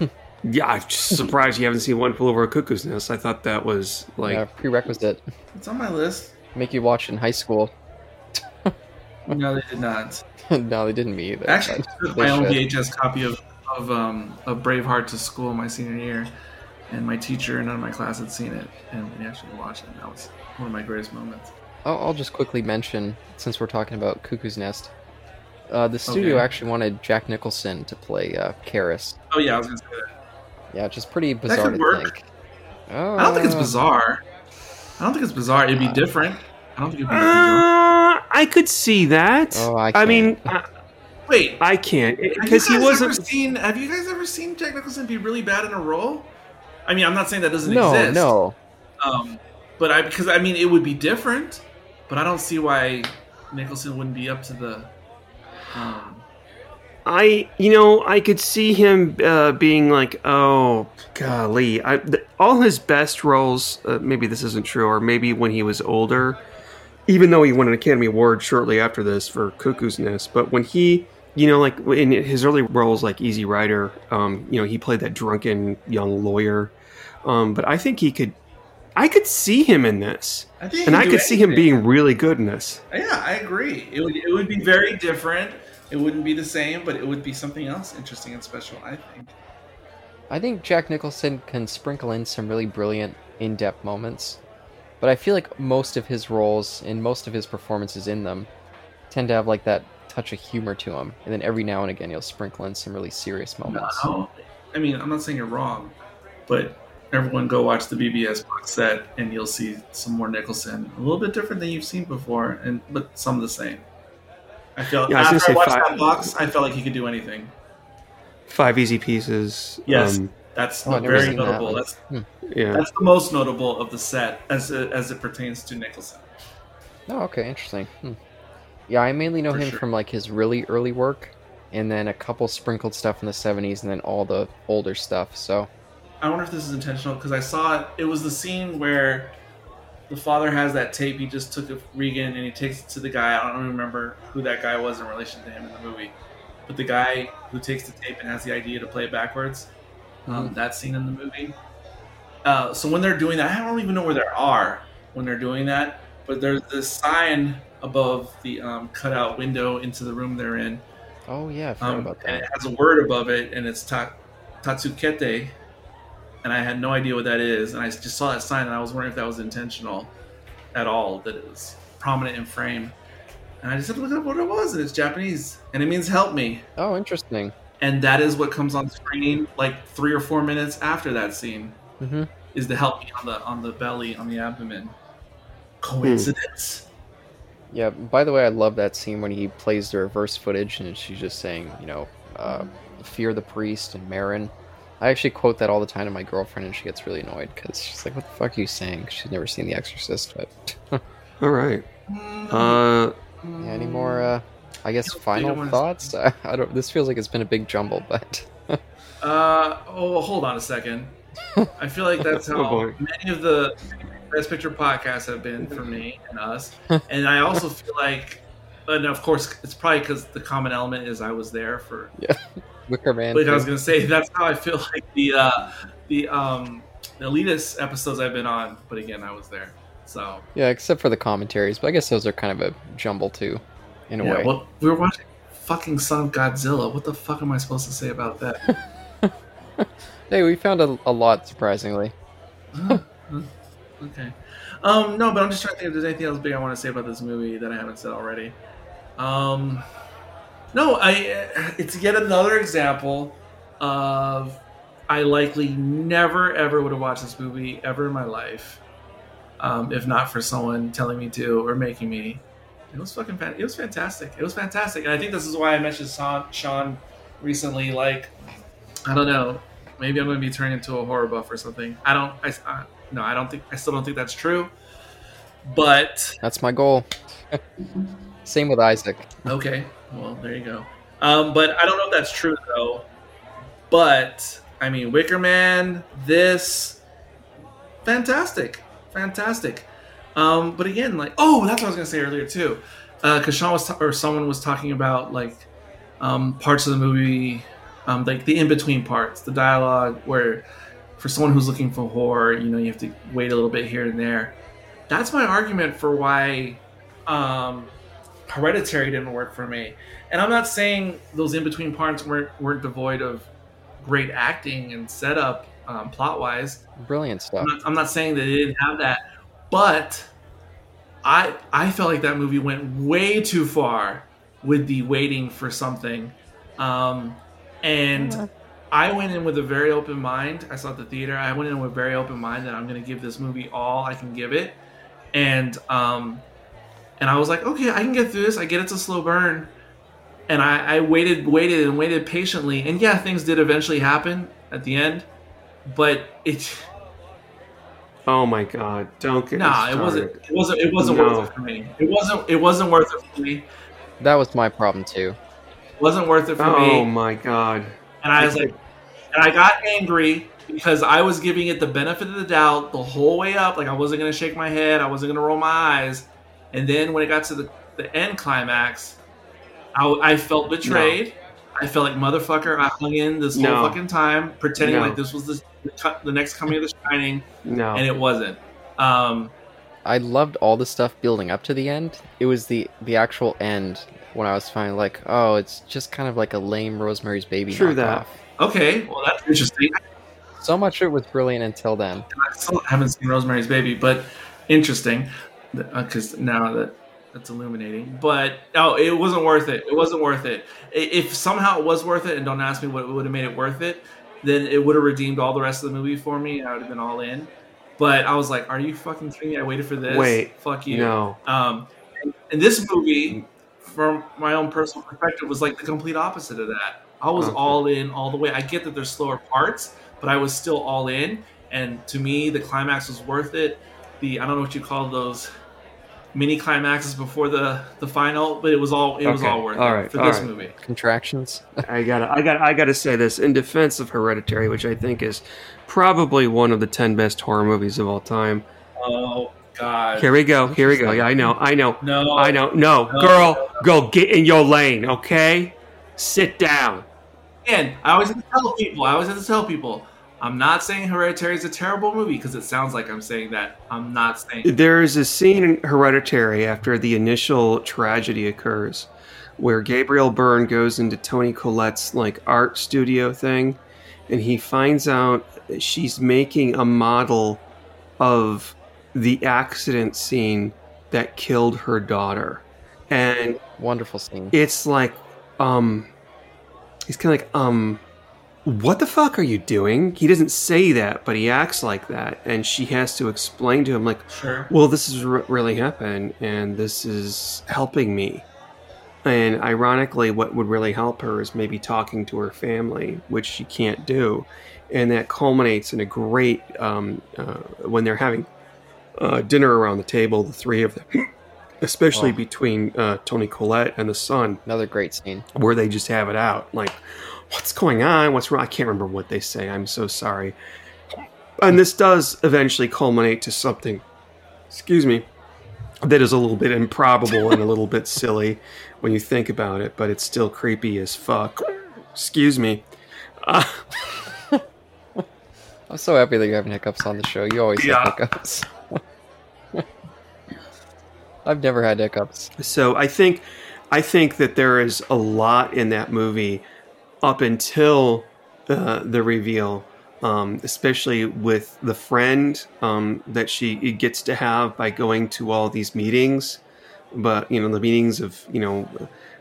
yeah, I'm just surprised you haven't seen One Flew Over a Cuckoo's Nest. I thought that was like yeah, prerequisite. It's on my list. Make you watch in high school. No, they did not. no, they didn't me either. Actually, I but took they my own should. VHS copy of of um of Braveheart to school my senior year, and my teacher and none of my class had seen it, and we actually watched it. And that was one of my greatest moments. I'll, I'll just quickly mention, since we're talking about Cuckoo's Nest, uh, the studio Okay. actually wanted Jack Nicholson to play uh, Karras. Oh yeah, I was gonna say that. Yeah, which is pretty bizarre That could to work. think. Oh, I don't think it's bizarre. I don't think it's bizarre. It'd be different. I don't think it'd be. bizarre. Uh, I could see that. Oh, I mean, can't. I, Wait, I can't because he wasn't. Ever seen, have you guys ever seen Jack Nicholson be really bad in a role? I mean, I'm not saying that doesn't No, exist. no. Um, but I because I mean it would be different, but I don't see why Nicholson wouldn't be up to the. Um, I, you know, I could see him uh, being like, "Oh, golly!" I, th- all his best roles. Uh, maybe this isn't true, or maybe when he was older, even though he won an Academy Award shortly after this for Cuckoo's Nest. But when he, you know, like in his early roles, like Easy Rider, um, you know, he played that drunken young lawyer. Um, but I think he could. I could see him in this, I think and I could see him being really good in this. Yeah, I agree. It would it would be very different. It wouldn't be the same, but it would be something else interesting and special. I think. I think Jack Nicholson can sprinkle in some really brilliant, in-depth moments, but I feel like most of his roles and most of his performances in them tend to have like that touch of humor to him, and then every now and again he'll sprinkle in some really serious moments. No, I mean I'm not saying you're wrong, but everyone go watch the BBS box set and you'll see some more Nicholson, a little bit different than you've seen before, and but some of the same. I feel Yeah, I was after I, gonna watched five- that box, I felt like he could do anything. Five easy pieces. Yes, um, that's Oh, very seen that notable. That's Hmm. yeah. that's the most notable of the set as it, as it pertains to Nicholson. Oh, okay, interesting. Hmm. Yeah, I mainly know For him sure. from like his really early work, and then a couple sprinkled stuff in the '70s, and then all the older stuff. So, I wonder if this is intentional because I saw it. It was the scene where the father has that tape. He just took of Regan and he takes it to the guy. I don't remember who that guy was in relation to him in the movie, but the guy who takes the tape and has the idea to play it backwards. Um, that scene in the movie. Uh, so when they're doing that, I don't even know where they are when they're doing that. But there's this sign above the um, cutout window into the room they're in, oh yeah, I forgot um, about and it has a word above it, and it's ta- Tatsukete, and I had no idea what that is, and I just saw that sign, and I was wondering if that was intentional at all, that it was prominent in frame, and I just had to look up what it was, and it's Japanese, and it means help me, Oh, interesting. and that is what comes on screen like three or four minutes after that scene, hmm is the help me on the on the belly on the abdomen. Coincidence? Yeah. By the way, I love that scene when he plays the reverse footage, and she's just saying, you know, uh, "Fear the priest" and Merrin. I actually quote that all the time to my girlfriend, and she gets really annoyed because she's like, "What the fuck are you saying?" She's never seen The Exorcist, but All right. Uh, yeah. Any more? Uh, I guess final wanna- thoughts. I, I don't. This feels like it's been a big jumble, but Uh oh, hold on a second. I feel like that's Oh, how boy. many of the Best Picture podcasts have been for me and us. and I also feel like, and of course, it's probably because the common element is I was there for. Yeah. Wicker Man. Like I was gonna say, that's how I feel like the uh, the um, the elitist episodes I've been on. But again, I was there, so Yeah, except for the commentaries, but I guess those are kind of a jumble too, in a yeah. way. Well, we were watching fucking Son of Godzilla. What the fuck am I supposed to say about that? Hey, we found a, a lot surprisingly. Okay. Um, no, but I'm just trying to think if there's anything else big I want to say about this movie that I haven't said already. Um, no, I. It's yet another example of I likely never ever would have watched this movie ever in my life, um, if not for someone telling me to or making me. It was fucking fan- it was fantastic. It was fantastic, and I think this is why I mentioned Sean, Sean recently. Like, I don't know, maybe I'm going to be turning into a horror buff or something. I don't. I, I no, I don't think. I still don't think that's true. But That's my goal. Same with Isaac. okay, well there you go. Um, but I don't know if that's true though. But I mean, Wicker Man, this, fantastic, fantastic. Um, but again, like, oh, that's what I was gonna say earlier too, because Sean was ta- or someone was talking about like um, parts of the movie, um, like the in between parts, the dialogue where for someone who's looking for horror, you know, you have to wait a little bit here and there. That's my argument for why um, Hereditary didn't work for me. And I'm not saying those in between parts weren't weren't devoid of great acting and setup um, plot wise. Brilliant stuff. I'm not, I'm not saying that it didn't have that, but I I felt like that movie went way too far with the waiting for something, um, and I went in with a very open mind. I saw it the theater. I went in with a very open mind that I'm going to give this movie all I can give it, and um, and I was like, okay, I can get through this. I get it's a slow burn, and I, I waited, waited, and waited patiently, and yeah, things did eventually happen at the end, but it. Oh my god! Don't get me Nah, it wasn't. It wasn't. It wasn't No. worth it for me. It wasn't. It wasn't worth it for me. That was my problem too. It wasn't worth it for Oh me. Oh my god! And I was like, and I got angry because I was giving it the benefit of the doubt the whole way up. Like I wasn't gonna shake my head. I wasn't gonna roll my eyes. And then when it got to the, the end climax, I, I felt betrayed. I felt like motherfucker. I hung in this No. whole fucking time, pretending No. like this was the, the, the next coming of the Shining, No. and it wasn't. Um, I loved all the stuff building up to the end. It was the the actual end when I was finally like, oh, it's just kind of like a lame Rosemary's Baby. True knockoff. that. okay, well that's interesting. So much of it was brilliant until then. I still haven't seen Rosemary's Baby, but interesting because now that that's illuminating. But oh, it wasn't worth it. It wasn't worth it. If somehow it was worth it, and don't ask me what would have made it worth it, then it would have redeemed all the rest of the movie for me. I would have been all in. But I was like, "Are you fucking kidding me? I waited for this. Wait, fuck you." No. Um, and, and this movie, from my own personal perspective, was like the complete opposite of that. I was Okay. all in all the way. I get that there's slower parts, but I was still all in. And to me, the climax was worth it. The I don't know what you call those mini climaxes before the the final, but it was all it was Okay. all worth All it for All this right. movie. Contractions. I gotta, I gotta, I gotta say this in defense of Hereditary, which I think is probably one of the ten best horror movies of all time. Oh God! Here we go. Here we go. Yeah, I know. I know. No, I know. No, No. girl, go get in your lane. Okay, sit down. And I always have to tell people. I always have to tell people. I'm not saying Hereditary is a terrible movie because it sounds like I'm saying that. I'm not saying. There's a scene in Hereditary after the initial tragedy occurs, where Gabriel Byrne goes into Toni Collette's like art studio thing, and he finds out she's making a model of the accident scene that killed her daughter, and Wonderful scene. it's like, um, he's kind of like, um, what the fuck are you doing? He doesn't say that, but he acts like that, and she has to explain to him like, Sure. well, this is r- really happened, and this is helping me. And ironically, what would really help her is maybe talking to her family, which she can't do. And that culminates in a great, um, uh, when they're having uh, dinner around the table, the three of them, especially Oh. between uh, Toni Collette and the son, Another great scene. where they just have it out. Like, what's going on? What's wrong? I can't remember what they say. I'm so sorry. And this does eventually culminate to something, excuse me, that is a little bit improbable and a little bit silly when you think about it, but it's still creepy as fuck. Excuse me. Uh, I'm so happy that you're having hiccups on the show. You always Yeah. have hiccups. I've never had hiccups. So I think I think that there is a lot in that movie up until uh, the reveal, um, especially with the friend um, that she gets to have by going to all these meetings. But you know the meetings of you know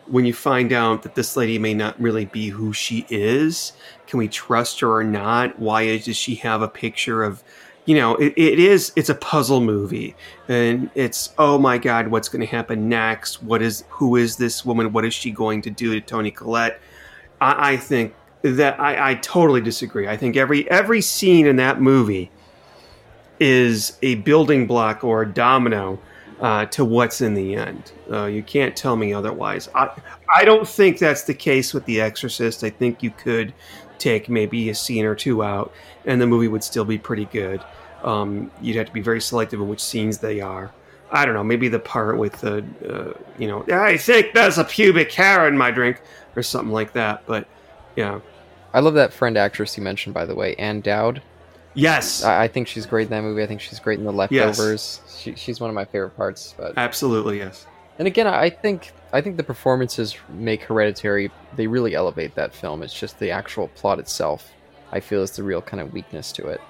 when you find out that this lady may not really be who she is. Can we trust her or not? Why is, does she have a picture of you know, it, it is it's a puzzle movie, and it's oh my god, what's going to happen next? What is who is this woman? What is she going to do to Toni Collette? I, I think that I, I totally disagree. I think every every scene in that movie is a building block or a domino uh, to what's in the end. Uh, you can't tell me otherwise. I I don't think that's the case with The Exorcist. I think you could take maybe a scene or two out, and the movie would still be pretty good. Um, you'd have to be very selective in which scenes they are. I don't know, maybe the part with the, uh, you know, I think there's a pubic hair in my drink or something like that. But yeah, I love that friend actress you mentioned, by the way, Ann Dowd. yes, I, I think she's great in that movie. I think she's great in The Leftovers. She, she's one of my favorite parts. But absolutely yes. and again, I think I think the performances make Hereditary. They really elevate that film. It's just the actual plot itself. I feel is the real kind of weakness to it.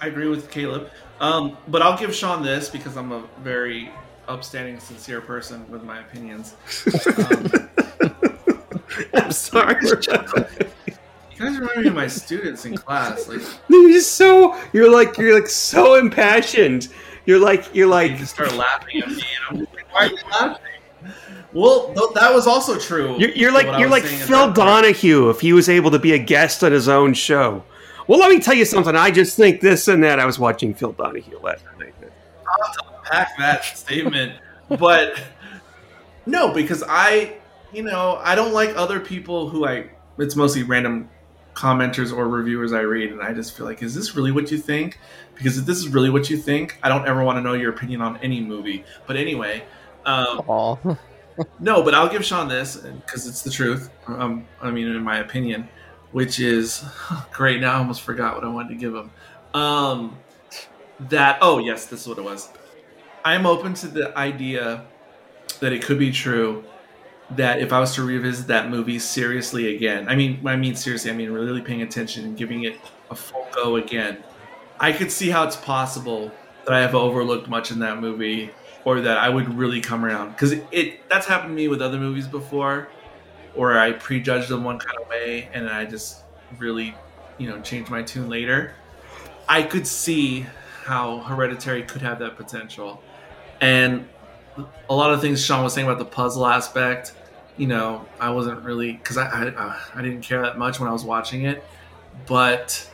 I agree with Caleb. Um, but I'll give Sean this because I'm a very upstanding, sincere person with my opinions. Um, I'm sorry. you guys remind me of my students in class. Like, You're just so you're like you're like so impassioned. You're like you're they like just start laughing at me, and I'm just like, "Why are you laughing?" Well, th- that was also true. You're, you're like you're like Phil. Donahue if he was able to be a guest on his own show. Well, let me tell you something. I just think this and that. I was watching Phil Donahue last night. I'll have to unpack that statement. But no, because I, you know, I don't like other people who I. It's mostly random commenters or reviewers I read, and I just feel like, is this really what you think? Because if this is really what you think, I don't ever want to know your opinion on any movie. But anyway, um, no, but I'll give Sean this because it's the truth. Um, I mean, in my opinion, which is great. Now I almost forgot what I wanted to give him. Um, that oh yes, this is what it was. I'm open to the idea that it could be true that if I was to revisit that movie seriously again, I mean, I mean seriously, I mean really paying attention and giving it a full go again. I could see how it's possible that I have overlooked much in that movie, or that I would really come around because it, it that's happened to me with other movies before, or I prejudged them one kind of way and I just really, you know, changed my tune later. I could see how Hereditary could have that potential, and a lot of things Sean was saying about the puzzle aspect. You know, I wasn't really because I, I uh, I didn't care that much when I was watching it, but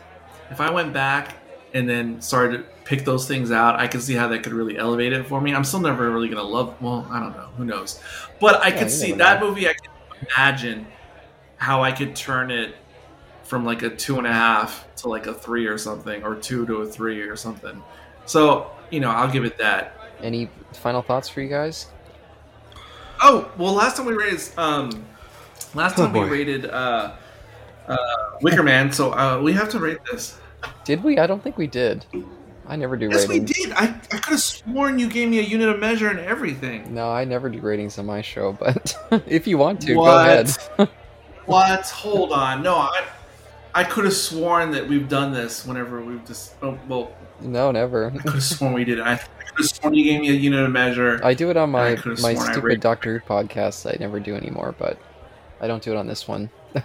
if I went back and then started to pick those things out, I could see how that could really elevate it for me. I'm still never really gonna love. Well, I don't know. Who knows? But I Yeah, could see that know. movie. I could imagine how I could turn it from like a two and a half to like a three or something, or two to a three or something. So you know, I'll give it that. Any final thoughts for you guys? Oh well, last time we rated, um, last Oh, time we rated uh, uh, Wicker Man, so uh, we have to rate this. Did we? I don't think we did. I never do ratings. Yes, we did. I, I could have sworn you gave me a unit of measure and everything. No, I never do ratings on my show, but if you want to, What? go ahead. What? Hold on. No, I I could have sworn that we've done this whenever we've just. Oh, well, No, never. I could have sworn we did. I, I could have sworn you gave me a unit of measure. I do it on my my stupid Doctor Who podcast. I never do anymore, but I don't do it on this one.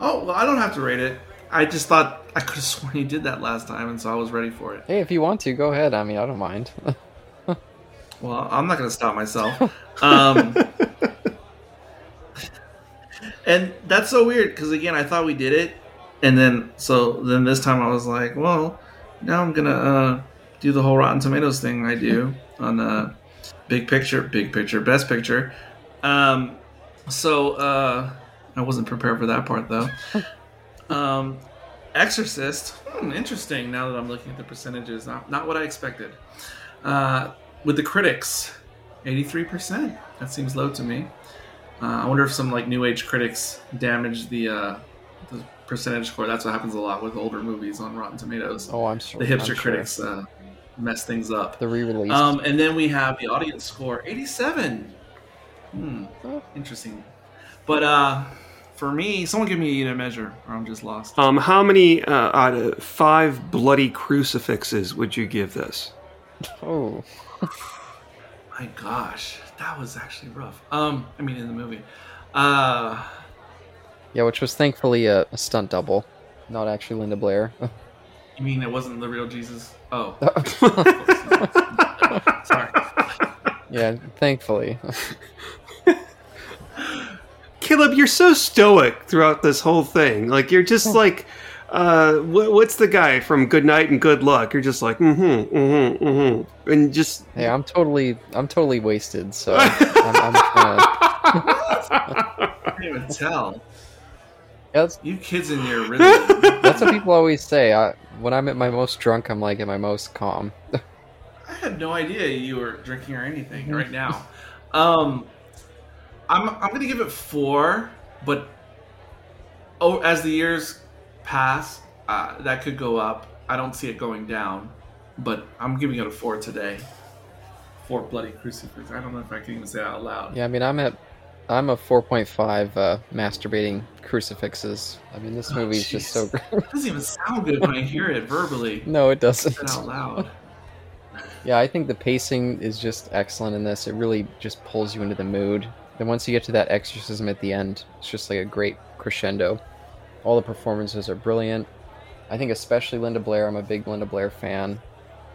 oh well, I don't have to rate it. I just thought I could have sworn you did that last time, and so I was ready for it. Hey, if you want to, go ahead. I mean, I don't mind. Well, I'm not going to stop myself. Um, and that's so weird because again, I thought we did it, and then so then this time I was like, well, now I'm gonna uh, do the whole Rotten Tomatoes thing I do on uh, Big Picture, Big Picture, Best Picture. Um, so uh, I wasn't prepared for that part though. Um, Exorcist, hmm, interesting. Now that I'm looking at the percentages, not not what I expected. Uh, with the critics, 83%. That seems low to me. Uh, I wonder if some like new age critics damaged the uh, the percentage score. That's what happens a lot with older movies on Rotten Tomatoes. oh, I'm sure. the hipster I'm sure. critics uh, mess things up. The re-release. Um, and then we have the audience score, 87. Hmm, interesting. But uh, for me, someone give me a unit measure, or I'm just lost. Um, how many uh, out of five bloody crucifixes would you give this? oh, My gosh, that was actually rough. Um, I mean, in the movie. Uh, yeah, which was thankfully a, a stunt double, not actually Linda Blair. You mean it wasn't the real Jesus? Oh, sorry. yeah, thankfully. Caleb, you're so stoic throughout this whole thing. Like you're just like, uh, wh- what's the guy from Good Night and Good Luck? You're just like, mm-hmm, mm-hmm, mm-hmm, and just. Hey, I'm totally, I'm totally wasted. So I'm, I'm trying to, I can't even tell. Yeah, You kids in your rhythm. that's what people always say. I, when I'm at my most drunk, I'm like at my most calm. I had no idea you were drinking or anything right now. Um, I'm I'm gonna give it four, but oh, as the years pass, uh, that could go up. I don't see it going down, but I'm giving it a four today. Four bloody crucifix. I don't know if I can even say that out loud. Yeah, I mean, I'm at, I'm a 4.5 uh, masturbating crucifixes. I mean, this Oh, is just so great. It doesn't even sound good when I hear it verbally. no, it doesn't. Said out loud. Yeah, I think the pacing is just excellent in this. It really just pulls you into the mood. Then once you get to that exorcism at the end, it's just like a great crescendo. All the performances are brilliant. I think especially Linda Blair. I'm a big Linda Blair fan,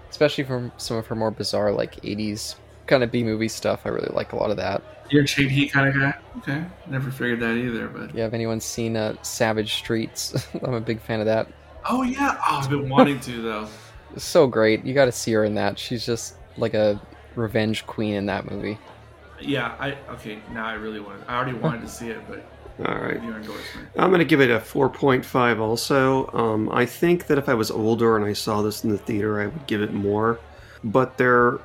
especially from some of her more bizarre like 80s kind of B movie stuff. I really like a lot of that. You're a Chained Heat kind of guy. Okay, never figured that either. But Yeah, if anyone's seen uh, Savage Streets, I'm a big fan of that. oh yeah, oh, I've been wanting to though. So great. You got to see her in that. She's just like a revenge queen in that movie. Yeah, I okay. Now I really want. I already wanted to see it, but All right. I'm going to give it a 4.5 also. Um, I think that if I was older and I saw this in the theater, I would give it more. But there,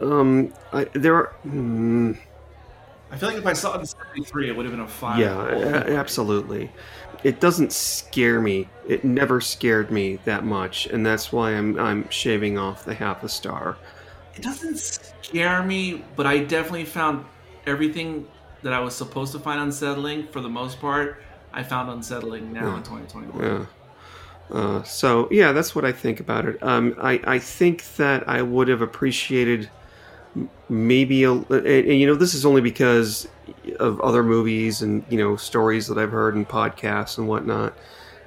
um, I, there are, mm, I feel like if I saw it in '73, it would have been a five. yeah, a- absolutely. It doesn't scare me. It never scared me that much, and that's why I'm I'm shaving off the half a star. It doesn't scare me, but I definitely found everything that I was supposed to find unsettling for the most part. I found unsettling now in 2021. Yeah. Uh, so yeah, that's what I think about it. Um, I I think that I would have appreciated maybe a, and, you know this is only because of other movies and you know stories that I've heard and podcasts and whatnot.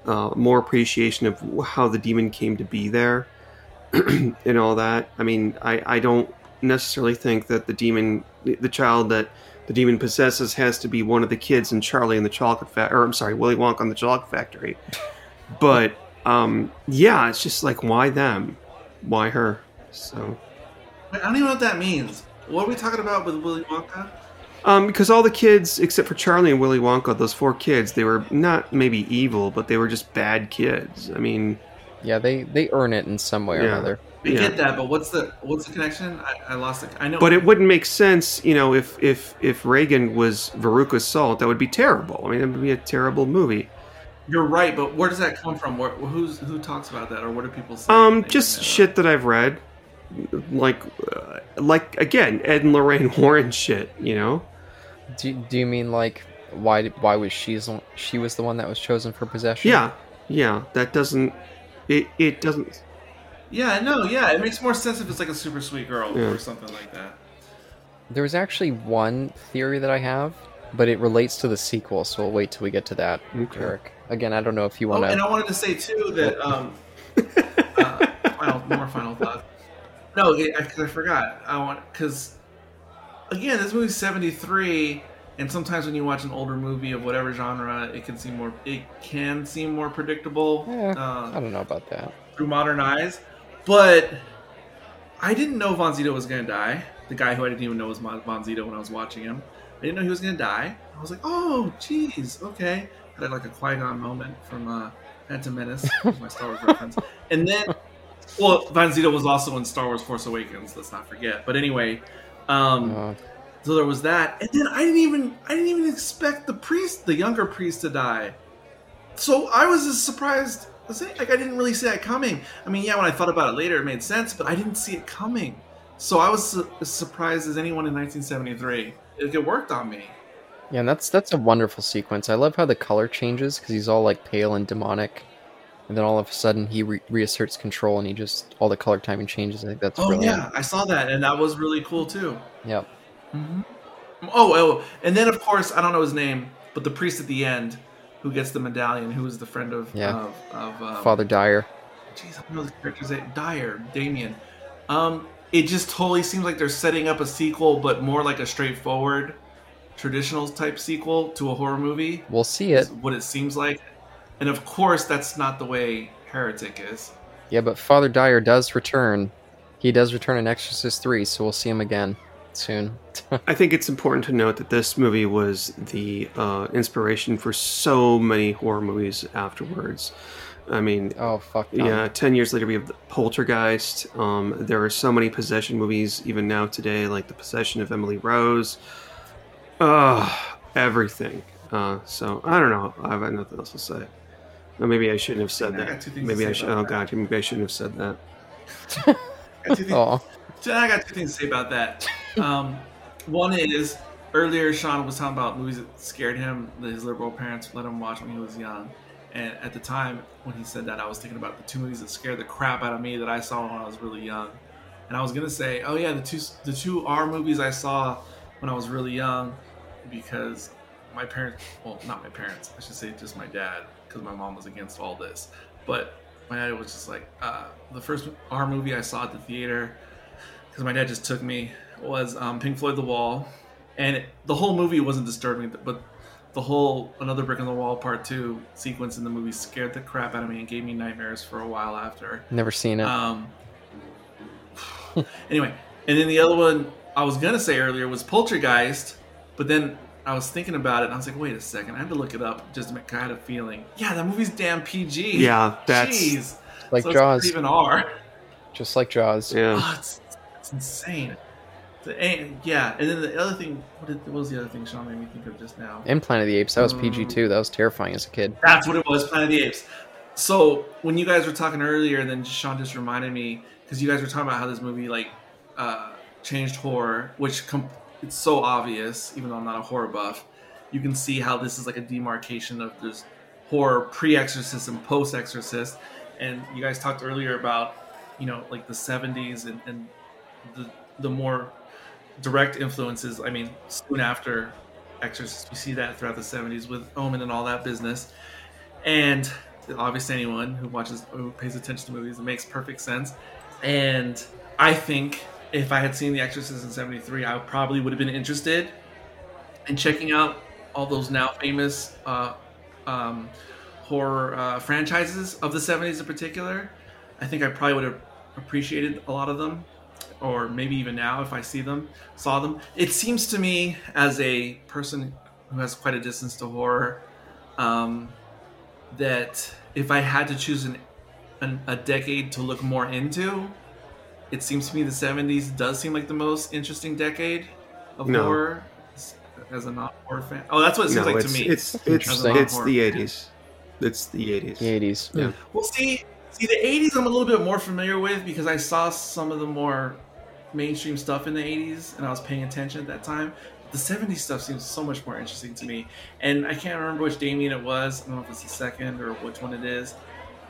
Uh, more appreciation of how the demon came to be there and all that. I mean, I I don't necessarily think that the demon, the child that the demon possesses, has to be one of the kids in Charlie and the Chocolate Factory, or I'm sorry, Willy Wonka and the Chocolate Factory. But um, yeah, it's just like why them, why her? So Wait, I don't even know what that means. What are we talking about with Willy Wonka? um, because all the kids except for Charlie and Willy Wonka, those four kids, they were not maybe evil, but they were just bad kids. I mean, Yeah, they they earn it in some way or Yeah. another. I Yeah. get that, but what's the what's the connection? I, I lost it. I know, but it wouldn't make sense, you know, if if if Regan was Veruca's Salt, that would be terrible. I mean, it would be a terrible movie. you're right. But where does that come from? Where, who's who talks about that, or what do people say? Um, just bring that up? shit that I've read, like, uh, like again, Ed and Lorraine Warren shit. You know, Do, do you mean like why did- why was she she was the one that was chosen for possession? yeah, yeah. That doesn't. It it doesn't. Yeah, no, yeah, it makes more sense if it's like a super sweet girl Yeah. or something like that. There was actually one theory that I have, but it relates to the sequel, so we'll wait till we get to that, Okay. Eric. Again, I don't know if you Oh, want and. I wanted to say too that um, uh, final, more final thoughts. No, because I, forgot. I want because again, this movie's seventy three, and sometimes when you watch an older movie of whatever genre, it can seem more it can seem more predictable Yeah, uh, I don't know about that. through modern eyes. But I didn't know Von Sydow was gonna die. The guy who I didn't even know was Mon- Von Sydow when I was watching him. I didn't know he was gonna die. I was like, oh, jeez, okay. Had like a Qui Gon moment from uh, Phantom Menace, my Star Wars reference. And then, well, Von Sydow was also in Star Wars Force Awakens. Let's not forget. But anyway, um, Uh, so there was that, and then I didn't even I didn't even expect the priest, the younger priest, to die. So I was as surprised as like I didn't really see that coming. I mean, yeah, when I thought about it later, it made sense, but I didn't see it coming. So I was su- as surprised as anyone in 1973. It, it worked on me. yeah, and that's that's a wonderful sequence. I love how the color changes because he's all like pale and demonic, and then all of a sudden he re- reasserts control and he just all the color timing changes. I think that's Oh brilliant. yeah, I saw that, and that was really cool too. Yep. Mm-hmm. Oh, oh, and then of course I don't know his name, but the priest at the end who gets the medallion, who is the friend of Yeah. of, of um, Father Dyer. Jeez, I don't know the character's name. Dyer, Damien. Um, it just totally seems like they're setting up a sequel, but more like a straightforward, traditional type sequel to a horror movie. We'll see it. What it seems like, and of course, that's not the way Heretic is. Yeah, but Father Dyer does return. He does return in Exorcist 3, so we'll see him again soon. I think it's important to note that this movie was the uh, inspiration for so many horror movies afterwards. I mean, oh fuck. Tom. yeah, ten years later we have the Poltergeist. Um, there are so many possession movies even now today, like the Possession of Emily Rose. Uh, everything. Uh, so I don't know. I have nothing else to say. Or maybe I shouldn't have said I that. two things to Maybe I should. Oh that. god, maybe I shouldn't have said that. I got two things- I got two things to say about that. Um, one is earlier Sean was talking about movies that scared him that his liberal parents let him watch when he was young. And at the time when he said that, I was thinking about the two movies that scared the crap out of me that I saw when I was really young. And I was gonna say, oh yeah, the two the two R movies I saw when I was really young, because my parents, well, not my parents, I should say just my dad, because my mom was against all this. But my dad was just like, uh, the first R movie I saw at the theater because my dad just took me was um, Pink Floyd The Wall, and it, the whole movie wasn't disturbing, but the whole Another Brick in the Wall Part Two sequence in the movie scared the crap out of me and gave me nightmares for a while after. Never seen it. Um, anyway, and then the other one I was gonna say earlier was Poltergeist, but then I was thinking about it and I was like, wait a second, I had to look it up just to make kind of feeling. Yeah, that movie's damn PG. Yeah, that's- Jeez. like So it's Jaws. even R. Just like Jaws. Yeah. Oh, it's, it's insane. The, and, yeah, and then the other thing, what, did, what was the other thing Sean made me think of just now? And Planet of the Apes. That was. PG too. That was terrifying as a kid. That's what it was, Planet of the Apes. So when you guys were talking earlier, then Sean just reminded me because you guys were talking about how this movie like uh, changed horror, which com- it's so obvious. Even though I'm not a horror buff, you can see how this is like a demarcation of this horror pre-Exorcist and post-Exorcist. And you guys talked earlier about you know like the 70s and, and the the more direct influences. I mean, soon after Exorcist, we see that throughout the 70s with Omen and all that business. And obviously, anyone who watches, who pays attention to movies, it makes perfect sense. And I think if I had seen The Exorcist in 73, I probably would have been interested in checking out all those now famous uh, um, horror uh, franchises of the 70s in particular. I think I probably would have appreciated a lot of them or maybe even now if I see them, saw them. It seems to me, as a person who has quite a distance to horror, um, that if I had to choose an, an, a decade to look more into, it seems to me the 70s does seem like the most interesting decade of No. horror as- as a non-horror fan. Oh, that's what it seems no, like to me. it's it's interesting. it's the eighties. It's the eighties. The 80s. Yeah. Well, see, see, the '80s I'm a little bit more familiar with because I saw some of the more mainstream stuff in the '80s, and I was paying attention at that time. The '70s stuff seems so much more interesting to me, and I can't remember which Damien it was. I don't know if it's the second or which one it is,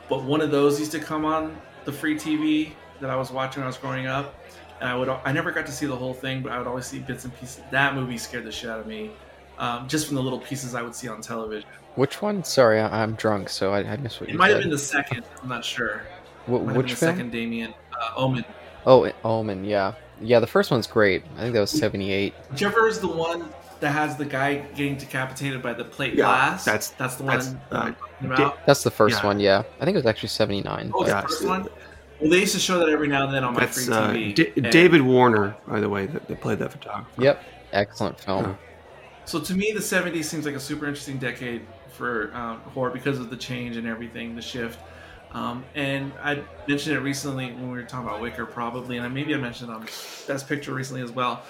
but one of those used to come on the free TV that I was watching when I was growing up, and I would I never got to see the whole thing, but I would always see bits and pieces. That movie scared the shit out of me, um, just from the little pieces I would see on television. Which one? Sorry, I, I'm drunk, so I, I missed what It you It might have been the second. I'm not sure. Wh- Might have been which the second Damien uh, Omen. Oh, Omen. Yeah, yeah. The first one's great. I think that was '78. Whichever is the one that has the guy getting decapitated by the plate Yeah, glass. that's- that's the that's, one uh, about. That's the first Yeah. one. Yeah, I think it was actually '79. Oh, it's the first one. Well, they used to show that every now and then on my That's free uh, TV. D- and- David Warner, by the way, that, that played that photographer. Yep, excellent film. Yeah. So to me, the '70s seems like a super interesting decade for um, horror because of the change and everything, the shift. Um, and I mentioned it recently when we were talking about Wicker, probably, and I- maybe I mentioned it on Best Picture recently as well,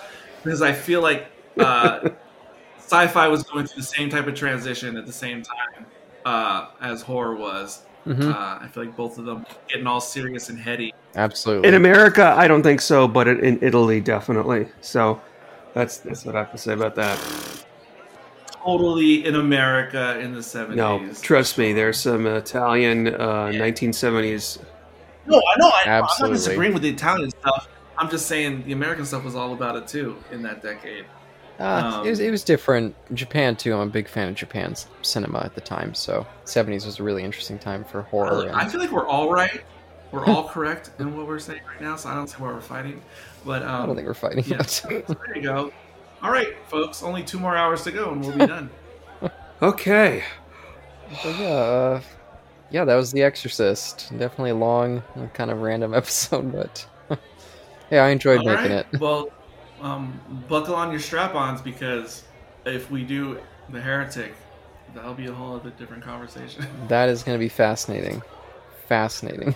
because I feel like uh, sci-fi was going through the same type of transition at the same time uh, as horror was. Hmm Uh, I feel like both of them getting all serious and heady. Absolutely. In America, I don't think so, but in, in Italy, definitely. So that's that's what I have to say about that. Totally in America in the 70s. No, trust me, there's some Italian uh, 1970s. No, I know. I, I'm not disagreeing with the Italian stuff. I'm just saying the American stuff was all about it too in that decade. Uh, Um, it, was, it was different. Japan too. I'm a big fan of Japan's cinema at the time. So '70s was a really interesting time for horror. I And, feel like we're all right we're all correct in what we're saying right now, so I don't see why we're fighting. But um, I don't think we're fighting. yeah, but- so there you go. All right, folks, only two more hours to go, and we'll be done. Okay. But yeah, uh, yeah, that was The Exorcist. Definitely a long, kind of random episode, but yeah, I enjoyed All making right, it. Well, um, buckle on your strap-ons because if we do the heretic, that'll be a whole other different conversation. That is going to be fascinating. Fascinating.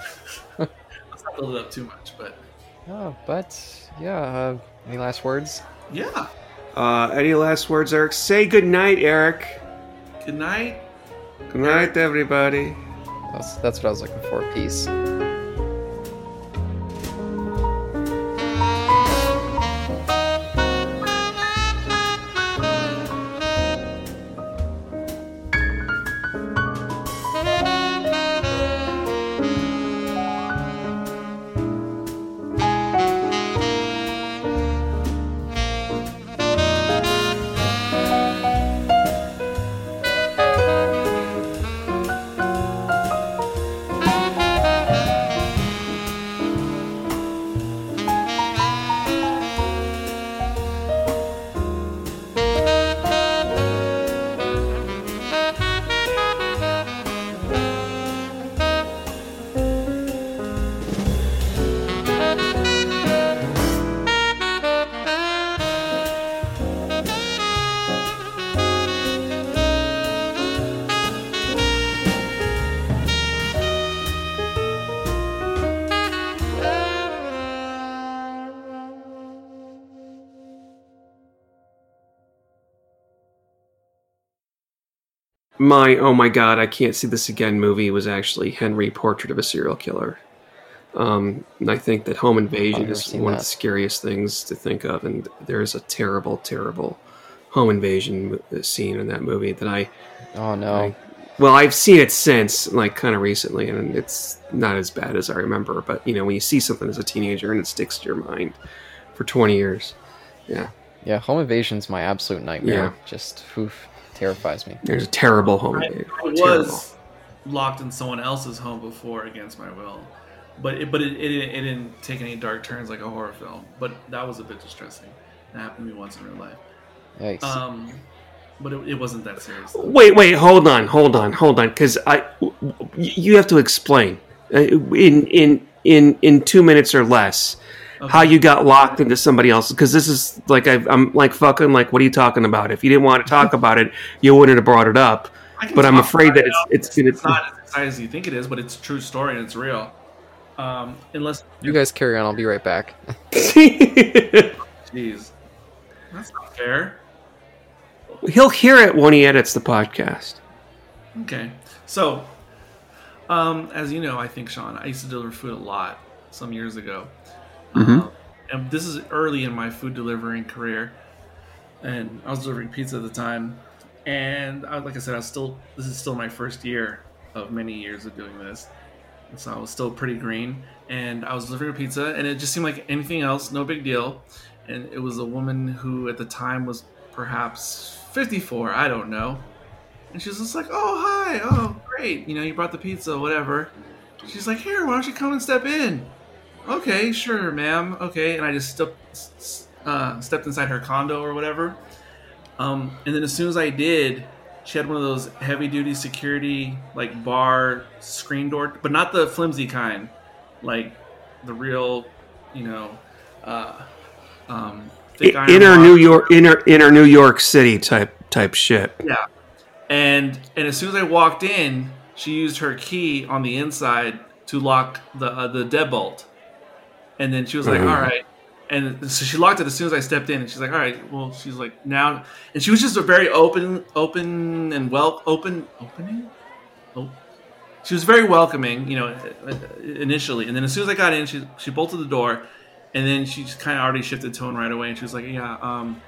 Let's not build it up too much, but Oh, but yeah, uh, any last words? yeah. Uh, any last words, Eric? Say good night, Eric. Good night. Good night, everybody. That's, that's what I was looking for. Peace. My oh my god, I can't see this again. Movie was actually Henry Portrait of a Serial Killer. Um, and I think that home invasion is one of the scariest things to think of, and there's a terrible, terrible home invasion scene in that movie that I Oh no. well, I've seen it since, like kind of recently, and it's not as bad as I remember. But you know, when you see something as a teenager and it sticks to your mind for 20 years, yeah, Yeah, home invasion's my absolute nightmare. Yeah. Just oof, terrifies me. there's a terrible home I, invasion. I Terrible. was locked in someone else's home before against my will, but it, but it, it, didn't- it didn't take any dark turns like a horror film. But that was a bit distressing. That happened to me once in real life. Yikes. Um, but it, it wasn't that serious. though. Wait, wait, hold on, hold on, hold on, because I, you have to explain uh, in in in in two minutes or less how you got locked into somebody else. Because this is like i I'm like fucking like, what are you talking about? If you didn't want to talk about it, you wouldn't have brought it up. But I'm afraid that it it's now. it's it's not as exciting as you think it is, but it's a true story and it's real. Um, unless, you guys carry on. I'll be right back. jeez, that's not fair. He'll hear it when he edits the podcast. Okay, so um, as you know, I think Sean, I used to deliver food a lot some years ago, um, and this is early in my food delivering career, and I was delivering pizza at the time, and I, like I said, I was still this is still my first year of many years of doing this, and so I was still pretty green, and I was delivering a pizza, and it just seemed like anything else, no big deal, and it was a woman who at the time was perhaps 54, I don't know. And she's just like, "Oh, hi. Oh, great. You know, you brought the pizza, whatever." She's like, "Here, why don't you come and step in?" Okay, sure, ma'am. Okay, and I just step, uh, stepped inside her condo or whatever. Um, and then as soon as I did, she had one of those heavy-duty security like bar screen door, but not the flimsy kind, like the real, you know, uh, um, thick iron Inner. New York, inner inner New York City type type shit. Yeah. And and as soon as I walked in, she used her key on the inside to lock the uh, the deadbolt. And then she was like, Mhm. "All right." And so she locked it as soon as I stepped in, and she's like, "All right." Well, she's like, "Now," and she was just a very open, open and well, open, opening. Oh. She was very welcoming, you know, initially, and then as soon as I got in, she she bolted the door, and then she just kind of already shifted tone right away, and she was like, "Yeah, um,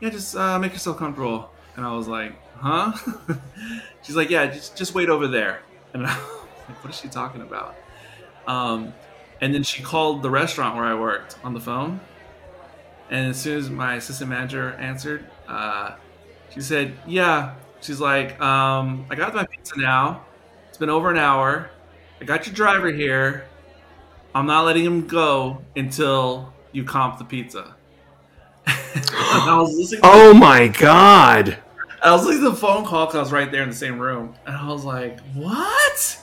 yeah, just uh, make yourself comfortable." And I was like, "Huh?" She's like, "Yeah, just just wait over there." And I was like, "What is she talking about?" Um, and then she called the restaurant where I worked on the phone. And as soon as my assistant manager answered, uh, she said, "Yeah." She's like, um, "I got my pizza now. It's been over an hour. I got your driver here. I'm not letting him go until you comp the pizza. I was listening. To, Oh my god! I was listening to the phone call because I was right there in the same room, and I was like, "What?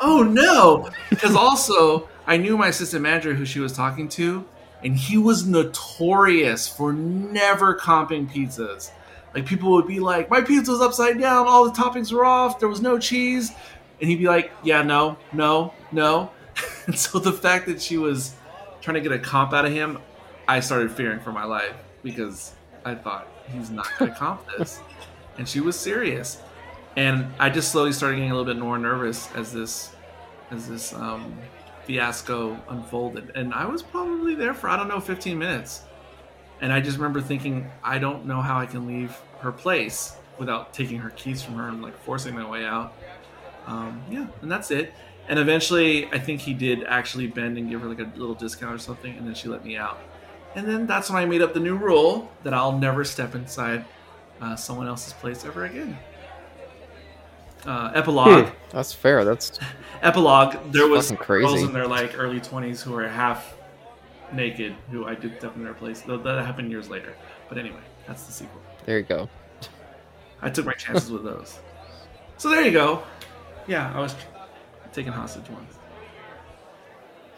Oh no!" Because also I knew my assistant manager who she was talking to, and he was notorious for never comping pizzas. Like people would be like, "My pizza was upside down. All the toppings were off. There was no cheese," and he'd be like, "Yeah, no, no, no." and so the fact that she was trying to get a comp out of him, I started fearing for my life because I thought he's not going to comp this, and she was serious. And I just slowly started getting a little bit more nervous as this as this um, fiasco unfolded, and I was probably there for I don't know 15 minutes. And I just remember thinking, I don't know how I can leave her place without taking her keys from her and like forcing my way out. Um, yeah, and that's it. And eventually, I think he did actually bend and give her like a little discount or something, and then she let me out. And then that's when I made up the new rule that I'll never step inside uh, someone else's place ever again. Uh, epilogue. That's fair. That's Epilogue. There was fucking girls in their like early twenties who were half naked who I did step in their place. Though that happened years later. But anyway, that's the sequel. there you go. I took my chances with those. So there you go. Yeah, I was taken hostage once.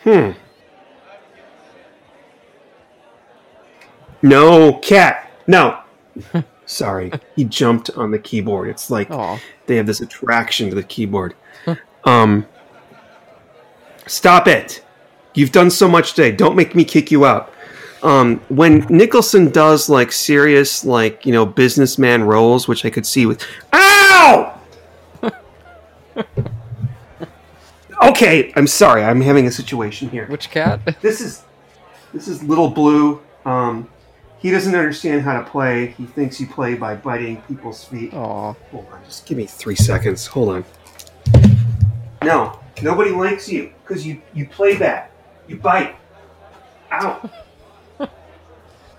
Hmm. No, cat. No. Sorry, he jumped on the keyboard. It's like Aw. they have this attraction to the keyboard. um, stop it! You've done so much today. Don't make me kick you out. Um, when Nicholson does like serious, like you know, businessman roles, which I could see with, ow! okay, I'm sorry. I'm having a situation here. Which cat? This is this is little blue. Um, he doesn't understand how to play. He thinks you play by biting people's feet. Aw. Hold on, just give me three seconds. Hold on. No, nobody likes you because you you play bad. You bite. Ow.